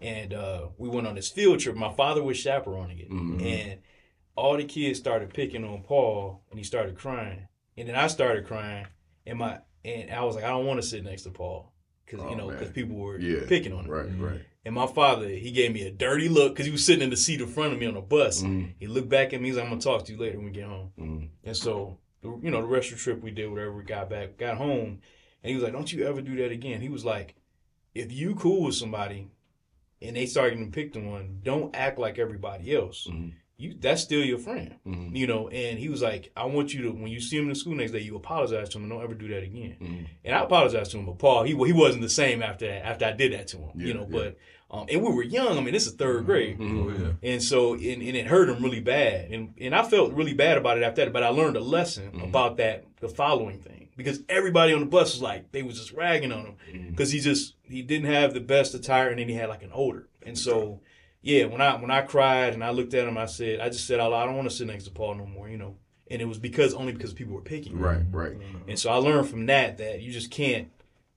S1: and uh, we went on this field trip. My father was chaperoning it,
S2: Mhm.
S1: and all the kids started picking on Paul, and he started crying, and then I started crying, and my and I was like, I don't want to sit next to Paul because
S2: Oh,
S1: you know because people were
S2: Yeah.
S1: picking on him.
S2: Right. Right.
S1: And my father, he gave me a dirty look because he was sitting in the seat in front of me on the bus.
S2: Mhm.
S1: He looked back at me. He's like, I'm gonna talk to you later when we get home.
S2: Mhm.
S1: And so, you know, the rest of the trip we did, whatever, we got back, got home, and he was like, "Don't you ever do that again?" He was like, if you cool with somebody and they start getting picked on, one, don't act like everybody else.
S2: Mhm.
S1: You that's still your friend.
S2: Mhm.
S1: You know, and he was like, I want you to when you see him in the school next day, you apologize to him and don't ever do that again.
S2: Mhm.
S1: And I apologized to him, but Paul, he he wasn't the same after that, after I did that to him.
S2: Yeah,
S1: you know,
S2: yeah.
S1: but um, and we were young. I mean, this is 3rd grade.
S2: Mhm.
S3: Oh yeah.
S1: And so, and, and it hurt him really bad. And and I felt really bad about it after that. But I learned a lesson
S2: Mhm.
S1: about that, the following thing. Because everybody on the bus was like, they was just ragging on him. Because he just, he didn't have the best attire and then he had like an odor. And so, yeah, when I, when I cried and I looked at him, I said, I just said, out loud, I don't want to sit next to Paul no more, you know. And it was because, only because people were picking.
S2: Right, right. Mm-hmm.
S1: And so I learned from that that you just can't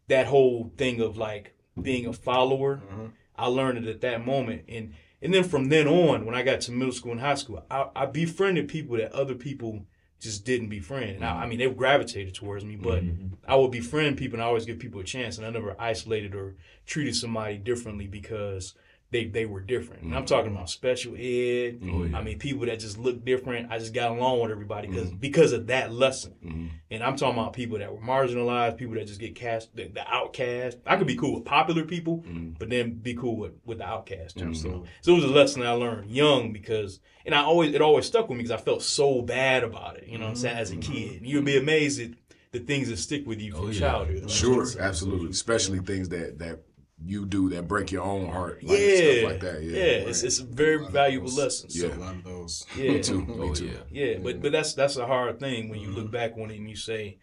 S1: that whole thing of like being a follower. Mm-hmm. I learned it at that moment, and and then from then on, when I got to middle school and high school, I, I befriended people that other people just didn't befriend. And I, I mm-hmm. mean, they gravitated towards me, but I would befriend people, and I always give people a chance, and I never isolated or treated somebody differently because they they were different. And I'm talking about special ed.
S3: Oh, yeah.
S1: I mean, people that just look different. I just got along with everybody because because of that lesson.
S2: Mhm.
S1: And I'm talking about people that were marginalized, people that just get cast, the, the outcast. I could be cool with popular people,
S2: Mhm.
S1: but then be cool with, with the outcast too. So,
S2: Absolutely.
S1: so it was a lesson I learned young because, and I always, it always stuck with me because I felt so bad about it, you know what I'm saying, as a kid. And you'd be amazed at the things that stick with you from
S3: Oh, yeah.
S1: childhood.
S2: Sure, absolutely. Especially things that that you do that break your own heart. Like,
S1: Yeah.
S2: Stuff like that.
S1: Yeah,
S2: Yeah.
S1: it's, it's a very valuable lesson. So,
S2: Yeah.
S4: a lot of those.
S1: yeah.
S2: Me too.
S3: Oh
S2: Me too.
S3: yeah.
S1: Yeah, but but that's that's a hard thing when you look mm-hmm. back on it and you say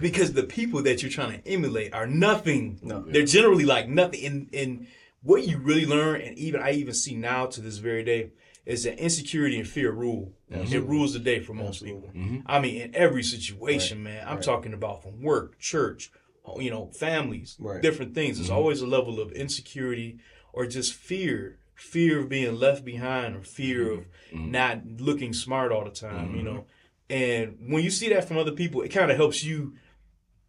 S1: because the people that you're trying to emulate are nothing.
S4: No.
S1: They're generally like nothing. In in what you really learn, and even I even see now to this very day, is that insecurity and fear rule. It rules the day for most people. Mm-hmm. I mean, in every situation, man. I'm talking about from work, church, you know, families,
S4: Right.
S1: different things. There's mm-hmm. always a level of insecurity or just fear, fear of being left behind, or fear mm-hmm. of mm-hmm. not looking smart all the time. You know, and when you see that from other people, it kind of helps you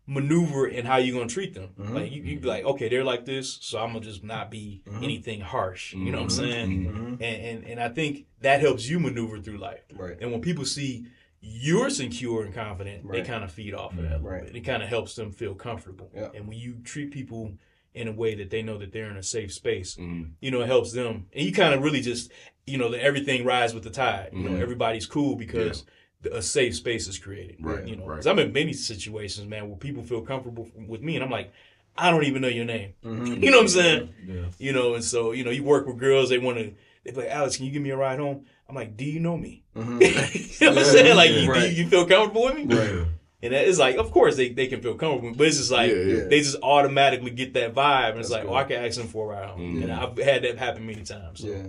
S1: maneuver in how you're gonna treat them. Like you, you be like, okay, they're like this, so I'm gonna just not be anything harsh. You know what I'm saying? And, and and I think that helps you maneuver through life.
S4: Right.
S1: And when people see you're secure and confident,
S4: Right.
S1: they kind of feed off of that
S4: Right.
S1: bit. It kind of helps them feel comfortable.
S4: Yeah.
S1: And when you treat people in a way that they know that they're in a safe space,
S2: Mhm.
S1: you know, it helps them. And you kind of really just, you know, that everything rides with the tide. You know,
S2: Mhm.
S1: everybody's cool because the, a safe space is created.
S2: Right,
S1: You know,
S2: right.
S1: 'cause I'm in many situations, man, where people feel comfortable with me, and I'm like, I don't even know your name.
S4: Mm-hmm.
S1: You know what I'm saying?
S3: Yeah.
S1: You know, and so you know, you work with girls, they want to. They be like, Alex, can you give me a ride home? I'm like, Do you know me?
S4: Mm-hmm.
S1: you know what I'm saying? Like, you,
S4: Right.
S1: you, you feel comfortable with me?
S3: Yeah.
S1: And it's like, of course they, they can feel comfortable, but it's just like
S2: Yeah, yeah.
S1: they just automatically get that vibe, and it's
S4: That's
S1: like,
S4: cool.
S1: oh, I can ask them for a ride home,
S2: Mhm.
S1: and I've had that happen many times. So.
S4: Yeah.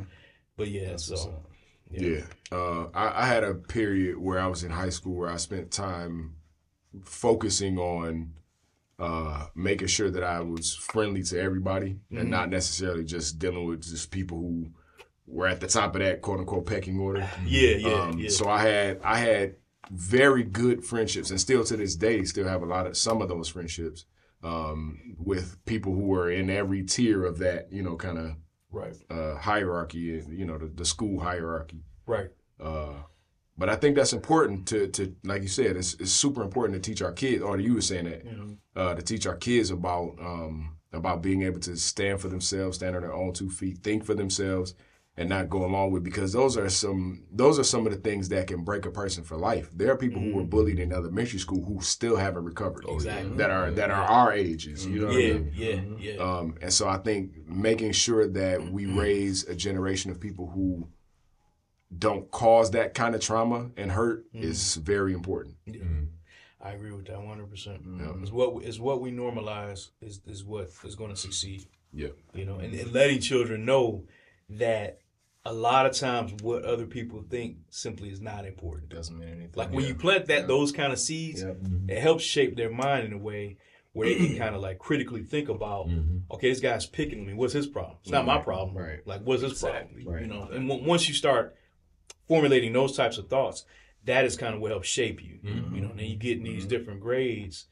S1: But yeah,
S4: That's
S1: so
S4: up.
S2: Yeah. Uh, I, I had a period where I was in high school where I spent time focusing on uh, making sure that I was friendly to everybody and not necessarily just dealing with just people who were at the top of that quote unquote pecking order.
S1: yeah, yeah,
S2: Um,
S1: yeah.
S2: So I had I had very good friendships, and still to this day, still have a lot of some of those friendships um, with people who were in every tier of that, you know, kind of
S1: right,
S2: uh, hierarchy, you know, the, the school hierarchy.
S1: right,
S2: Uh, but I think that's important to, to like you said, it's, it's super important to teach our kids, or you were saying that, uh, to teach our kids about um, about being able to stand for themselves, stand on their own two feet, think for themselves, and not go along with because those are some those are some of the things that can break a person for life. There are people who were mm. bullied in elementary school who still haven't recovered.
S1: Oh, exactly.
S2: That are mm-hmm. that are our ages. You know what I mean?
S1: yeah, yeah.
S2: Um, and so I think making sure that we mm-hmm. raise a generation of people who don't cause that kind of trauma and hurt mm-hmm. is very important.
S1: I agree with that 100. percent
S2: Yeah.
S1: Is what is what we normalize is is what is going to succeed.
S2: Yeah.
S1: You know, and, and letting children know that a lot of times what other people think simply is not important.
S4: Doesn't mean anything.
S1: Like when you plant that those kind of seeds,
S4: Yeah.
S1: it helps shape their mind in a way where they can kind of like critically think about, mm-hmm. okay, this guy's picking me. What's his problem? It's not my problem.
S4: Right.
S1: Like, what's his
S3: Exactly.
S1: problem? You know, and w- once you start formulating those types of thoughts, that is kind of what helps shape you. Mm-hmm. You know, and then you get in these mm-hmm. different grades.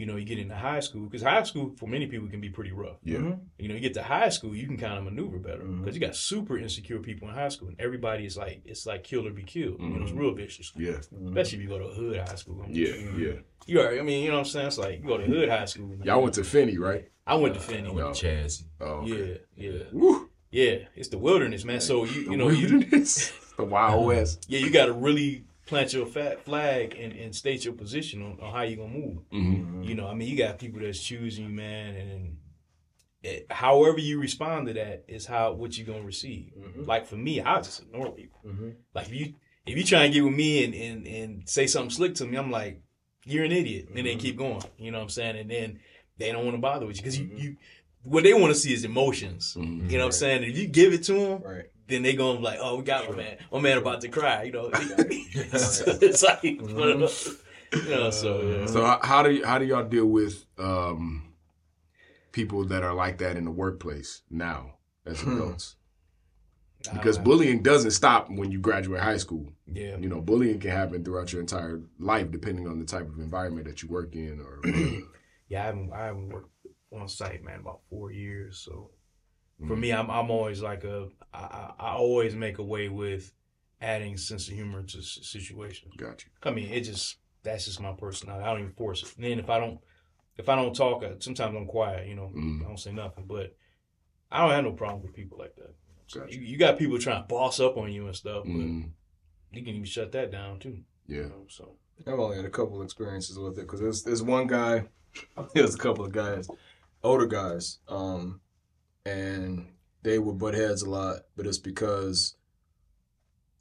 S1: You know, you get into high school because high school for many people can be pretty rough.
S2: Yeah. Mm-hmm.
S1: You know, you get to high school, you can kind of maneuver better mm-hmm. because you got super insecure people in high school, and everybody is like, it's like kill or be killed. You know, it's mm-hmm. real vicious.
S2: Yeah.
S1: Especially if you go to a hood high school.
S2: Yeah. Yeah.
S1: You are, I mean, you know what I'm saying? It's like you go to hood high school. man.
S2: Y'all went to Finney, right?
S1: I went to Finney.
S3: I
S1: Finney.
S3: went to oh. Chaz.
S2: Oh, okay.
S1: Yeah, yeah,
S2: Woo.
S1: yeah. It's the wilderness, man. So you
S2: The
S1: you know you
S2: wilderness. the Wild uh-huh. West.
S1: yeah you got to really plant your fat flag and, and state your position on, on how you're gonna move.
S2: Mm-hmm.
S1: You know, I mean, you got people that's choosing you, man, and it, however you respond to that is how what you're gonna receive.
S4: Mhm.
S1: Like for me, I just ignore people.
S4: Mhm.
S1: Like if you if you try and get with me and, and and say something slick to me, I'm like, you're an idiot, and then
S4: Mhm.
S1: keep going. You know what I'm saying? And then they don't want to bother with you because you, you what they want to see is emotions.
S2: Mhm.
S1: You know what I'm
S4: Right.
S1: saying? If you give it to them,
S4: Right.
S1: Then they gonna be like, oh, we got
S4: Sure.
S1: my man, my man about to cry. You know, so it's like,
S4: Mhm.
S1: one of those- you know, so yeah.
S2: So how, how do you, how do y'all deal with um, people that are like that in the workplace now as
S4: Hmm.
S2: adults? Because
S1: Uh,
S2: bullying doesn't stop when you graduate high school.
S1: yeah,
S2: You know, bullying can happen throughout your entire life, depending on the type of environment that you work in. Or
S1: yeah, I haven't I haven't worked on site, man, about four years. So for me, I'm I'm always like a I, I I always make a way with adding sense of humor to s- situations.
S2: got you.
S1: I mean, it just that's just my personality. I don't even force it. And then if I don't if I don't talk, I, sometimes I'm quiet. You know,
S2: Mm.
S1: I don't say nothing. But I don't have no problem with people like that. So
S2: Gotcha.
S1: you, you got people trying to boss up on you and stuff, but
S2: Mm,
S1: you can even shut that down too. You
S2: yeah.
S1: know, so
S4: I've only had a couple experiences with it because there's there's one guy, there's a couple of guys, older guys, um, and they would butt heads a lot, but it's because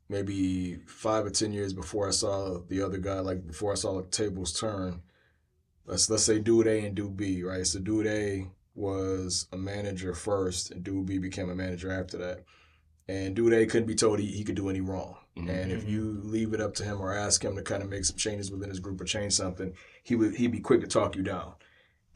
S4: maybe five or ten years before I saw the other guy, like before I saw the tables turn. Let's let's say dude A and dude B, right? So dude A was a manager first, and dude B became a manager after that. And dude A couldn't be told he, he could do any wrong.
S2: Mhm.
S4: And if you leave it up to him or ask him to kind of make some changes within his group or change something, he would he'd be quick to talk you down.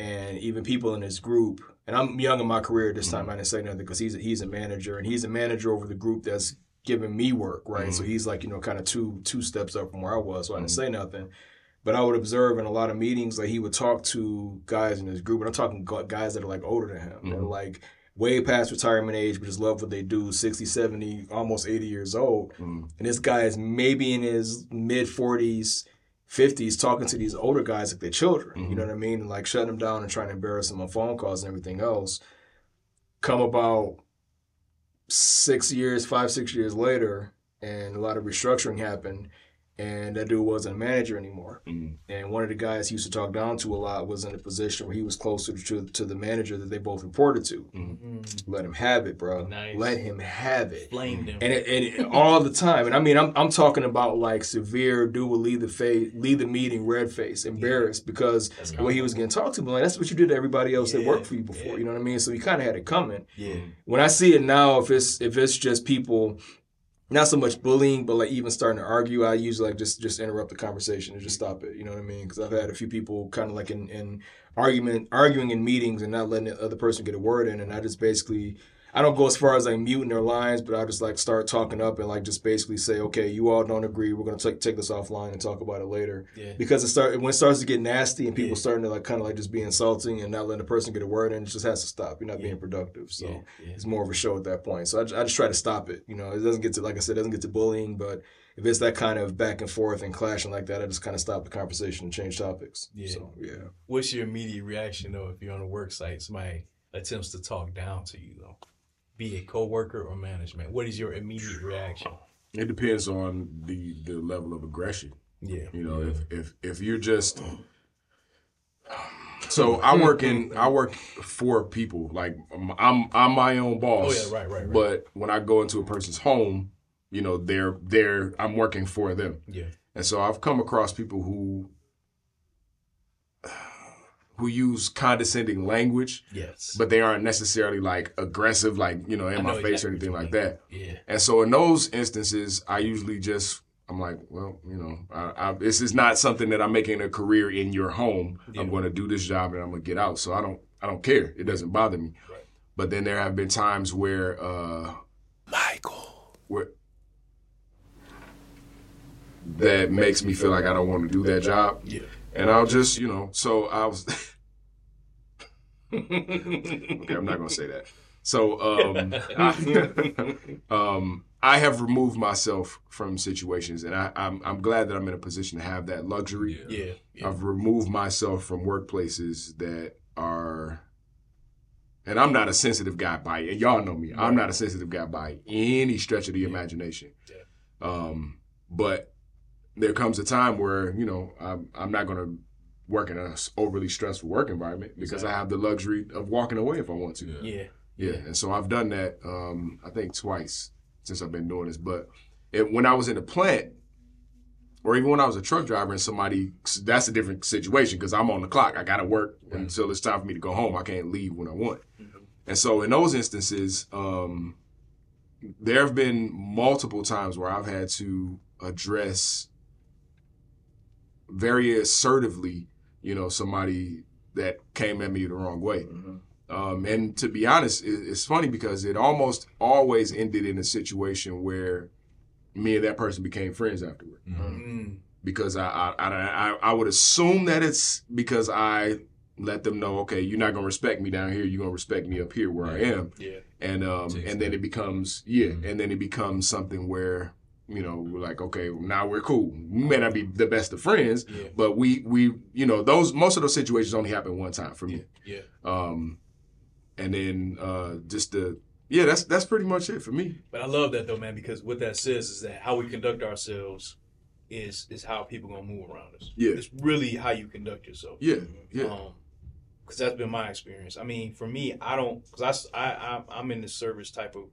S4: And even people in his group, and I'm young in my career at this time, I didn't say nothing because he's a, he's a manager and he's a manager over the group that's giving me work, right? So he's like you know kind of two two steps up from where I was, so I didn't say nothing. But I would observe in a lot of meetings, like he would talk to guys in his group, and I'm talking guys that are like older than him, that are
S2: Mhm.
S4: like way past retirement age, but just love what they do, 60, 70, almost 80 years old.
S2: Mm,
S4: And this guy is maybe in his mid 40s, 50s, talking to these older guys like they're children. You
S2: Mhm.
S4: know what I mean? And like shutting them down and trying to embarrass them on phone calls and everything else. Come about six years, five, six years later, and a lot of restructuring happened. And that dude wasn't a manager anymore.
S2: mm,
S4: And one of the guys he used to talk down to a lot was in a position where he was closer to to the manager that they both reported to.
S1: mm,
S4: Let him have it, bro.
S1: Nice.
S4: Let him have it
S1: blame them.
S4: and it, and it- all the time. And I mean, I'm I'm talking about like severe. Dude will leave the face, leave the meeting red face, embarrassed because
S1: That's
S4: the way he was getting talked to. But like, that's what you did to everybody else that worked for you before.
S1: yeah.
S4: You know what I mean? So he kind of had it coming.
S1: yeah,
S4: When I see it now, if it's if it's just people. Not so much bullying, but like even starting to argue, I usually like just just interrupt the conversation and just stop it. You know what I mean? Because I've had a few people kind of like in, in argument arguing in meetings and not letting the other person get a word in, and I just basically I don't go as far as like muting their lines, but I just like start talking up and like just basically say, okay, you all don't agree. We're gonna take take this offline and talk about it later.
S1: yeah.
S4: Because it start when it starts to get nasty and people
S1: Yeah.
S4: starting to like kind of like just be insulting and not letting the person get a word in, it just has to stop. You're not
S1: Yeah.
S4: being productive. So it's more of a show at that point. So I, I just try to stop it. You know, it doesn't get to like I said, it doesn't get to bullying, but if it's that kind of back and forth and clashing like that, I just kind of stop the conversation and change topics.
S1: Yeah.
S4: So yeah.
S1: What's your immediate reaction though if you're on a work site, somebody attempts to talk down to you though, be it coworker or management? What is your immediate reaction?
S2: It depends on the the level of aggression.
S1: Yeah,
S2: You know, if mm-hmm. if if you're just so I work in I work for people. Like I'm I'm my own boss.
S1: Oh, yeah, right, right, right.
S2: But when I go into a person's home, you know, they're they're I'm working for them.
S1: yeah,
S2: And so I've come across people who who use condescending language,
S1: yes,
S2: but they aren't necessarily like aggressive, like, you know, in
S1: I
S2: my
S1: know
S2: face or anything like that.
S1: yeah,
S2: And so in those instances, I usually just I'm like, well, you know, I, I, this is not something that I'm making a career in your home.
S1: Yeah.
S2: I'm going to do this job and I'm going to get out. So I don't I don't care. It doesn't bother me.
S1: Right.
S2: But then there have been times where uh
S3: Michael.
S2: where that makes me feel like I don't want to do that job.
S1: yeah.
S2: And I'll just, you know, so I was Okay, I'm not gonna say that. So um I, um I have removed myself from situations and I, I'm I'm glad that I'm in a position to have that luxury.
S1: Yeah, yeah.
S2: I've removed myself from workplaces that are and I'm not a sensitive guy by and y'all know me. I'm not a sensitive guy by any stretch of the imagination.
S1: Yeah.
S2: Um, but there comes a time where you know I'm, I'm not going to work in a overly stressful work environment because I have the luxury of walking away if I want to.
S3: Yeah.
S1: Yeah.
S2: Yeah, and so I've done that. Um, I think twice since I've been doing this. But it, when I was in a plant, or even when I was a truck driver, and somebody that's a different situation because I'm on the clock. I got to work until it's time for me to go home. I can't leave when I want. And so in those instances, um, there have been multiple times where I've had to address very assertively, you know, somebody that came at me the wrong way. Um, and to be honest, it, it's funny because it almost always ended in a situation where me and that person became friends afterward.
S1: Mm.
S2: Because I I, I, I I would assume that it's because I let them know, okay, you're not gonna respect me down here, you're gonna respect me up here where I am.
S1: Yeah.
S2: And um and then it becomes yeah,
S3: Mhm.
S2: and then it becomes something where you know we're like okay now we're cool. We may not be the best of friends,
S1: Yeah.
S2: but we we you know those most of those situations only happen one time for me.
S1: Yeah.
S2: Um, and then uh, just the yeah, that's that's pretty much it for me.
S1: But I love that though, man, because what that says is that how we conduct ourselves is is how people gonna move around us.
S2: Yeah.
S1: It's really how you conduct yourself.
S2: Yeah, yeah,
S1: Um, because that's been my experience. I mean, for me, I don't because I, I, I'm in the service type of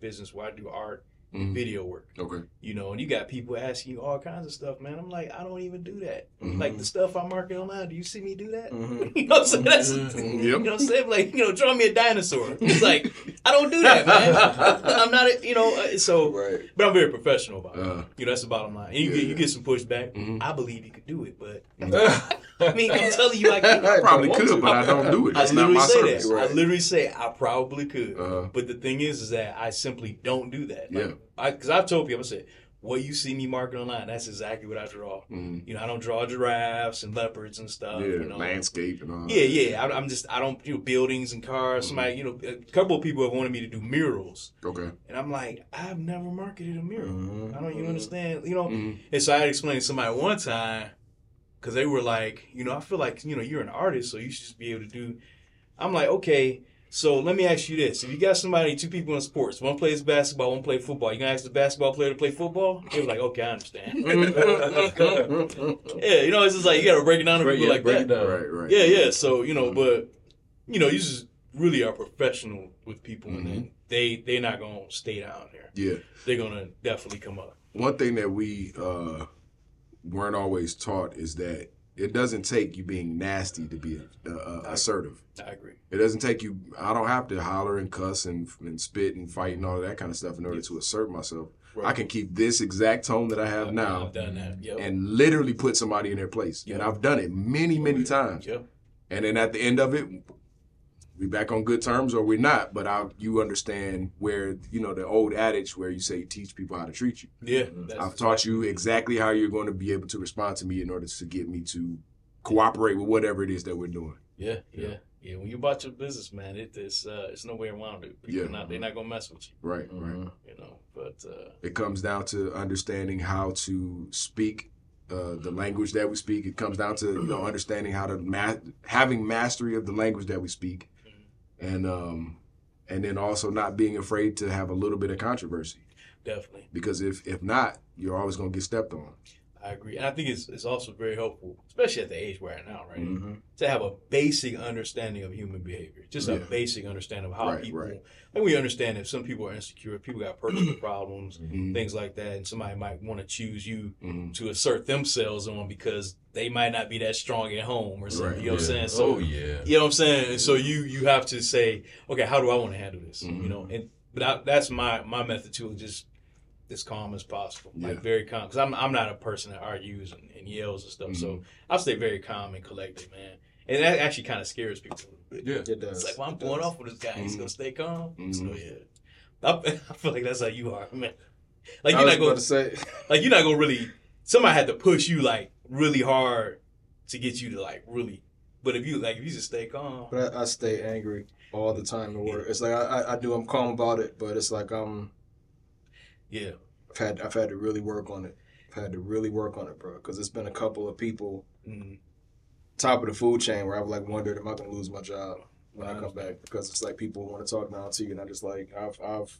S1: business where I do art,
S2: Mhm.
S1: video work.
S2: okay.
S1: You know, and you got people asking you all kinds of stuff, man. I'm like, I don't even do that.
S2: Mhm.
S1: Like the stuff I market online, do you see me do that?
S4: Mhm.
S1: you know what I'm saying? That's,
S2: Mhm.
S1: You know what I'm saying? Like, you know, draw me a dinosaur. It's like, I don't do that, man. I'm not, a, you know, uh, so,
S4: Right.
S1: but I'm very professional about it.
S2: Uh,
S1: You know, that's the bottom line. And you,
S2: Yeah.
S1: get, you get some pushback.
S2: Mhm.
S1: I believe you could do it, but I mean, I'm telling you, I
S2: I probably
S4: want
S2: could,
S4: to.
S2: but I don't do it. That's
S1: I
S2: not
S1: literally
S2: my
S1: say
S2: service.
S1: that.
S4: Right.
S1: I literally say I probably could,
S2: Uh-huh.
S1: but the thing is, is that I simply don't do that.
S2: Yeah.
S1: Because I've told people, I said, what you see me marking online, that's exactly what I draw.
S2: Mhm.
S1: You know, I don't draw giraffes and leopards and stuff.
S2: yeah,
S1: you know,
S2: landscape and all.
S1: Yeah, yeah. I, I'm just I don't you know buildings and cars. Somebody
S2: Mm-hmm.
S1: you know a couple of people have wanted me to do murals,
S2: Okay.
S1: and I'm like I've never marketed a mural.
S4: Mhm.
S1: I don't you understand. You know,
S2: Mhm.
S1: and so I had to explain to somebody one time because they were like, you know, I feel like you know you're an artist, so you should just be able to do. I'm like, okay. So let me ask you this: If you got somebody, two people in sports, one plays basketball, one plays football, you gonna ask the basketball player to play football? They were like, okay, I understand. Mm-hmm. yeah, you know, it's just like you gotta break it down to
S3: Break,
S1: people
S3: yeah,
S1: like
S3: break
S1: that.
S3: it down.
S2: Right, right.
S1: Yeah, yeah. So you know, mm-hmm. but you know, you just really are professional with people, and then they they're not gonna stay down there.
S2: Yeah.
S1: They're gonna definitely come up.
S2: One thing that we uh, weren't always taught is that it doesn't take you being nasty to be uh, uh, assertive.
S1: I agree.
S2: It doesn't take you. I don't have to holler and cuss and, and spit and fight and all that kind of stuff in order to assert myself. I can keep this exact tone that I have now
S1: I've done that. Yep.
S2: and literally put somebody in their place. And I've done it many, many times.
S1: yep.
S2: And then at the end of it, we back on good terms or we're not. But I, you understand where you know the old adage where you say teach people how to treat you.
S1: Yeah. that's-
S2: I've taught you exactly how you're going to be able to respond to me in order to get me to cooperate with whatever it is that we're doing.
S1: Yeah, yeah, yeah. When you about your business, man, it is uh, it's no way around it. People
S2: Yeah.
S1: not they're not gonna mess with you,
S2: Right, right.
S1: you know. But uh,
S2: It comes down to understanding how to speak uh, the language that we speak. It comes down to you know understanding how to ma- having mastery of the language that we speak, and um, and then also not being afraid to have a little bit of controversy
S1: definitely,
S2: because if if not, you're always going to get stepped on.
S1: I agree. And I think it's it's also very helpful, especially at the age we're at now, right?
S2: Mhm.
S1: To have a basic understanding of human behavior, just a basic understanding of how
S2: Right,
S1: people.
S2: right.
S1: And we understand if some people are insecure, people got personal problems,
S2: Mhm.
S1: things like that, and somebody might want to choose you
S2: Mhm.
S1: to assert themselves on because they might not be that strong at home or something.
S2: Right,
S1: you know what I'm saying? So
S3: oh yeah.
S1: You know what I'm saying? And so you you have to say, okay, how do I want to handle this? You know, and but I, that's my my method too, just as calm as possible, like very calm, because I'm I'm not a person that argues and, and yells and stuff. So
S2: Mhm.
S1: I'll stay very calm and collected, man. And that actually kind of scares people. a little bit.
S3: Yeah.
S4: It does.
S1: It's like, well, I'm
S4: It
S1: going
S4: does.
S1: off with this guy. He's
S2: Mhm.
S1: gonna stay calm. So
S2: Mhm.
S1: yeah, I, I feel like that's how you are, man. Like
S4: I
S1: you're
S4: was
S1: not going
S4: to say,
S1: like you're not gonna really. Somebody had to push you like really hard to get you to like really. But if you like, if you just stay calm,
S4: but I, I stay angry all the time at work. It's like I, I, I do. I'm calm about it, but it's like I'm.
S1: Yeah,
S4: I've had I've had to really work on it. I've had to really work on it, bro. Because it's been a couple of people
S1: mm,
S4: top of the food chain where I've like wondered, am I gonna lose my job? when I come back because it's like people want to talk now to you, and I just like I've I've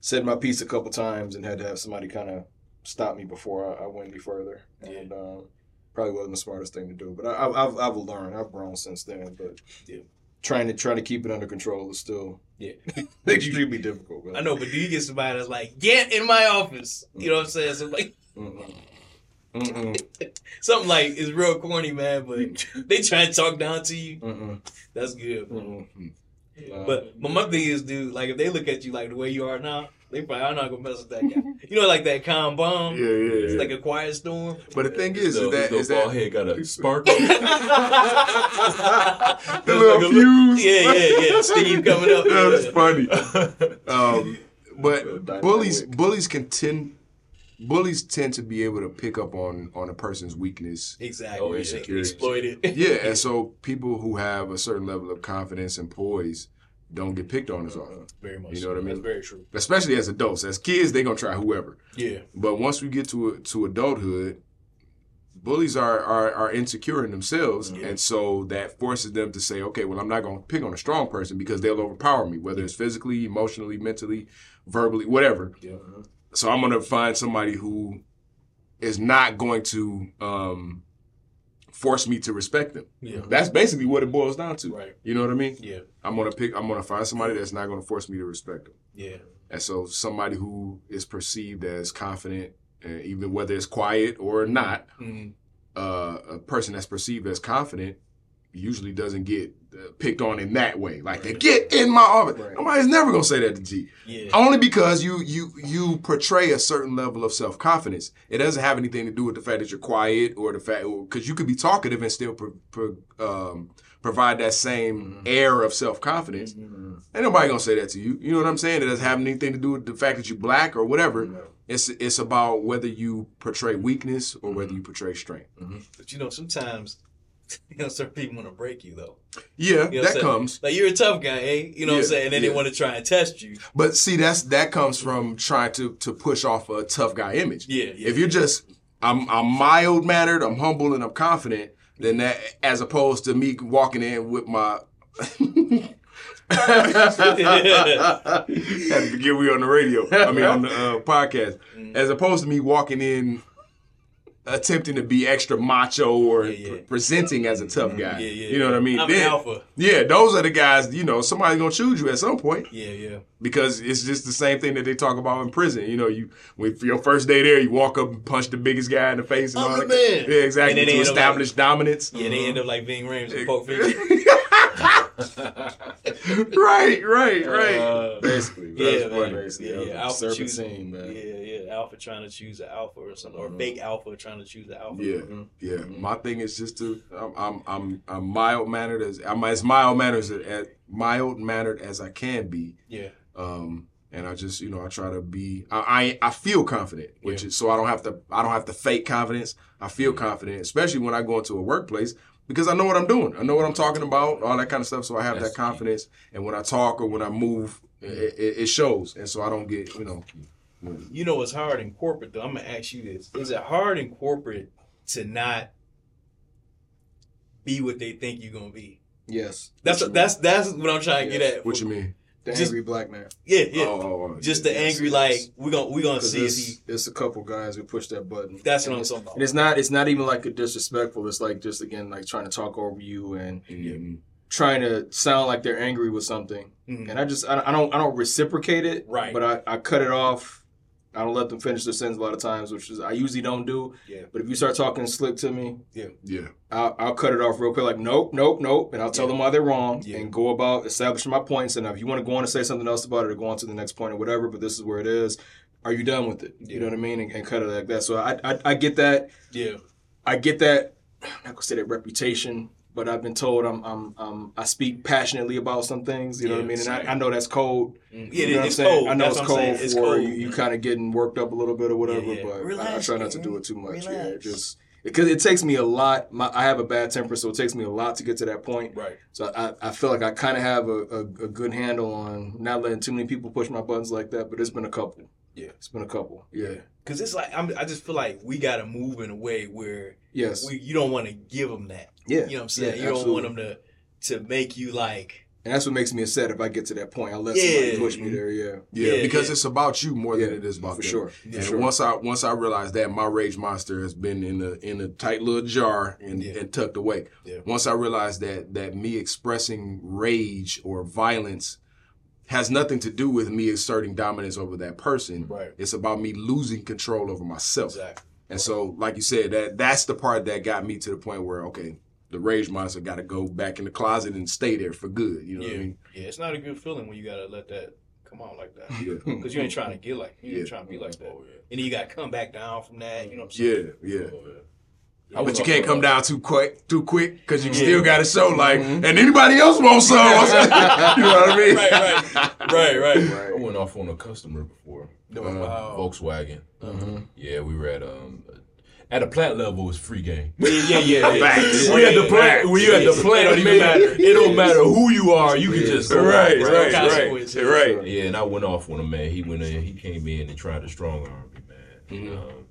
S4: said my piece a couple times and had to have somebody kind of stop me before I, I went any further, and um, probably wasn't the smartest thing to do. But I, I've I've learned, I've grown since then. But
S1: Yeah.
S4: Trying to trying to keep it under control is still
S1: Yeah.
S4: extremely difficult. man.
S1: I know, but do you get somebody that's like, get in my office? You know what I'm saying? So like
S4: Mm-mm. Mm-mm.
S1: something like it's real corny, man, but they try to talk down to you.
S4: Mm-mm.
S1: That's good.
S4: Mm-mm. Uh,
S1: But but my thing is, dude, like if they look at you like the way you are now, they probably I'm not gonna mess with that guy. You know, like that calm bomb.
S2: Yeah, yeah,
S1: It's
S2: yeah.
S1: like a quiet storm.
S2: But the thing is,
S3: the,
S2: is that
S3: the
S2: is
S3: bald
S2: that
S3: head got a sparkle.
S2: the little fuse.
S1: Yeah, yeah, yeah. Steam coming up.
S2: That was funny. Um, but bullies bullies can tend bullies tend to be able to pick up on on a person's weakness.
S1: Exactly.
S3: Oh, yeah.
S1: exploit it.
S2: Yeah, and so people who have a certain level of confidence and poise don't get picked on as often.
S1: very much.
S2: You know what I mean?
S1: That's very true.
S2: Especially as adults. As kids, they're gonna try whoever.
S1: Yeah.
S2: But once we get to to adulthood, bullies are are, are insecure in themselves,
S1: Yeah.
S2: and so that forces them to say, okay, well, I'm not going to pick on a strong person because they'll overpower me, whether it's physically, emotionally, mentally, verbally, whatever.
S1: Yeah.
S2: So I'm going to find somebody who is not going to um, force me to respect them.
S1: Yeah.
S2: That's basically what it boils down to.
S1: Right.
S2: You know what I mean?
S1: Yeah.
S2: I'm gonna pick. I'm gonna find somebody that's not gonna force me to respect them.
S1: Yeah.
S2: And so somebody who is perceived as confident, uh, even whether it's quiet or not,
S1: Mhm.
S2: uh, a person that's perceived as confident usually doesn't get uh, picked on in that way. Like they
S1: Right.
S2: get in my office.
S4: Right.
S2: Nobody's never gonna say that to G.
S1: Yeah.
S2: Only because you you you portray a certain level of self confidence. It doesn't have anything to do with the fact that you're quiet or the fact because you could be talkative and still pro, pro, um, provide that same air of self confidence.
S4: Mm-hmm.
S2: Ain't nobody gonna say that to you. You know what I'm saying? It doesn't have anything to do with the fact that you're black or whatever. It's it's about whether you portray weakness or whether you portray strength.
S1: But you know, sometimes you know certain people want to break you though.
S2: Yeah,
S1: You know
S2: that comes.
S1: Like you're a tough guy, eh? You know what I'm saying? And then
S2: yeah.
S1: they want to try and test you.
S2: But see, that's that comes from trying to to push off a tough guy image.
S1: Yeah, yeah.
S2: If you're just I'm I'm mild mannered, I'm humble, and I'm confident, then that as opposed to me walking in with my had to forget we on the radio. I mean on the uh, podcast.
S1: Mm-hmm.
S2: As opposed to me walking in attempting to be extra macho or
S1: Yeah, yeah.
S2: pre- presenting as a tough mm-hmm. guy.
S1: Yeah, yeah.
S2: You know what I mean?
S1: I'm
S2: Then-
S1: alpha.
S2: Yeah, those are the guys, you know, somebody's gonna choose you at some point
S1: Yeah, yeah.
S2: because it's just the same thing that they talk about in prison. You know, you when your first day there, you walk up and punch the biggest guy in the face and
S1: I'm
S2: all
S1: the
S2: that.
S1: man.
S2: Yeah, exactly.
S1: And then
S2: To
S1: they end up
S2: establish dominance.
S1: Yeah, they end up like being Rhames and Pulp Fiction.
S2: Right, right, right.
S1: Uh,
S4: Basically,
S1: Yeah,
S4: that's
S1: man.
S4: basically,
S1: Yeah, yeah. Alpha
S4: serpent
S1: choose-
S4: scene, man.
S1: Yeah, yeah. Alpha trying to choose an alpha or something, or
S4: Mhm.
S1: fake alpha trying to choose an alpha.
S2: yeah,
S4: Mhm.
S2: yeah.
S1: Mm-hmm.
S2: My thing is just to I'm I'm I'm, I'm mild mannered as I'm as mild mannered as, as mild mannered as I can be.
S1: Yeah.
S2: Um, and I just, you know, I try to be. I I, I feel confident, which is so I don't have to. I don't have to fake confidence. I feel
S1: Mm-hmm.
S2: confident, especially when I go into a workplace because I know what I'm doing. I know what I'm talking about, all that kind of stuff. So I have
S3: That's
S2: that confidence, and when I talk or when I move, it, it, it shows. And so I don't get, you know,
S1: You know, it's hard in corporate though. I'm gonna ask you this: Is it hard in corporate to not be what they think you're gonna be?
S4: Yes,
S1: That's
S4: What
S1: that's that's what I'm trying to
S4: Yes.
S1: get at.
S2: what you mean?
S4: Mean. the
S1: just-
S4: angry black man.
S1: Yeah, yeah.
S2: Oh, oh, oh,
S1: Just the angry,
S4: yes.
S1: like we gonna we gonna see if
S4: it's,
S1: he.
S4: it's a couple guys who push that button.
S1: That's what I'm
S4: it's-
S1: talking about.
S4: And it's not it's not even like a disrespectful. It's like just again like trying to talk over you and
S2: Mhm.
S4: trying to sound like they're angry with something.
S1: Mhm.
S4: And I just I, I don't I don't reciprocate it.
S1: Right.
S4: But I, I cut it off. I don't let them finish their sentence a lot of times, which is I usually don't do.
S1: Yeah.
S4: But if you start talking slick to me,
S2: Yeah,
S4: I'll, I'll cut it off real quick. Like nope, nope, nope, and I'll tell
S1: Yeah.
S4: them why they're wrong
S1: Yeah.
S4: and go about establishing my points. And if you want to go on and say something else about it, or go on to the next point or whatever, but this is where it is. Are you done with it?
S1: Yeah.
S4: You know what I mean? And, and cut it like that. So I, I I get that.
S1: Yeah.
S4: I get that. I'm not gonna say that reputation, but I've been told I'm I'm, I'm I speak passionately about some things. You know what I mean? And. I, I know that's cold.
S1: Mm.
S4: You
S1: Yeah,
S4: know what I'm
S1: it's
S4: saying?
S1: cold.
S4: I know
S1: That's
S4: it's cold
S1: saying. It's
S4: for
S1: cold.
S4: you, you kind of getting worked up a little bit or whatever,
S1: Yeah, yeah.
S4: but I, I try not to do it too much. Yeah, just because it takes me a lot. My, I have a bad temper, so it takes me a lot to get to that point.
S1: Right.
S4: So I, I feel like I kind of have a, a, a good handle on not letting too many people push my buttons like that. But it's been a couple.
S1: Yeah.
S4: it's been a couple. Yeah.
S1: Cause it's like I'm, I just feel like we gotta move in a way where
S4: Yes.
S1: we, you don't want to give them that.
S4: Yeah.
S1: You know what I'm saying?
S4: Yeah,
S1: you don't want them to to make you like
S4: And that's what makes me upset if I get to that point. I let
S1: Yeah.
S4: somebody push me there. Yeah,
S2: Yeah,
S1: Yeah,
S2: because
S1: yeah.
S2: it's about you more than
S4: Yeah,
S2: it is about
S4: for
S2: them.
S4: sure.
S2: And
S4: sure.
S2: once I once I realized that my rage monster has been in a in a tight little jar and,
S1: Yeah.
S2: and tucked away.
S1: Yeah.
S2: Once I realized that that me expressing rage or violence has nothing to do with me asserting dominance over that person.
S1: Right.
S2: It's about me losing control over myself.
S1: Exactly.
S2: And so, like you said, that that's the part that got me to the point where okay, the rage monster got to go back in the closet and stay there for good. You know
S1: Yeah.
S2: what I mean?
S1: Yeah, it's not a good feeling when you gotta let that come out like that.
S2: Yeah.
S1: Because you ain't trying to get like you ain't trying to be like that.
S3: Oh, yeah.
S1: And then you gotta come back down from that, you know what I'm saying?
S2: Yeah, yeah.
S3: Oh, yeah.
S2: But you can't come down too quick, too quick, because you
S1: Yeah.
S2: still got to show like, and anybody else wants some. you know what I mean?
S1: Right, right. Right, right.
S3: I went off on a customer before.
S1: Oh,
S3: Uh,
S1: wow.
S3: Volkswagen.
S2: Mm-hmm.
S3: Yeah, we were at um at a plant level it's free game.
S1: Yeah, yeah, yeah. yeah.
S3: We at the
S1: Yeah,
S3: plant.
S1: yeah.
S3: When you at the
S1: It
S3: plant,
S1: don't matter.
S3: It don't matter who you are. You can just go
S2: Right, right, right, right.
S3: Yeah, and I went off on him, man. He went in, he came in and tried to strong arm me, man.
S2: Mm-hmm.
S3: Um,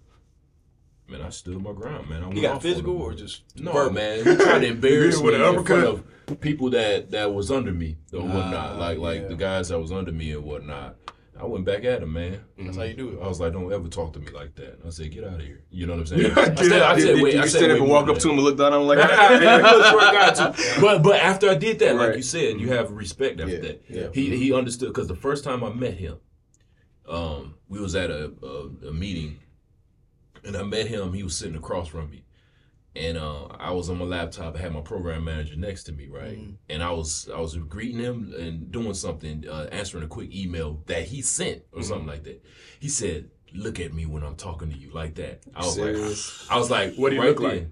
S3: man, I stood my ground, man. I went
S1: You got physical or just
S3: No, man. He tried to embarrass me
S2: with
S3: in
S2: an
S3: front of people that that was under me or whatnot.
S1: Ah,
S3: like like the guys that was under me and whatnot. I went back at him, man.
S1: That's how you do it.
S3: I was like, "Don't ever talk to me like that." I said, "Get out of here." You know what I'm saying? I said, I
S2: out.
S3: said, wait,
S4: did
S3: I said, wait
S4: and walk up to him and look down on him like,
S3: but but after I did that, like you said, you have respect after
S4: Yeah,
S3: that.
S4: yeah.
S3: He he understood because the first time I met him, um, we was at a, a a meeting, and I met him. He was sitting across from me, and uh, I was on my laptop. I had my program manager next to me, right?
S1: Mhm.
S3: And I was I was greeting him and doing something, uh, answering a quick email that he sent or something like that. He said, "Look at me when I'm talking to you like that." I was
S4: Serious?
S3: like, I was like,
S2: What do you
S3: right
S2: look like?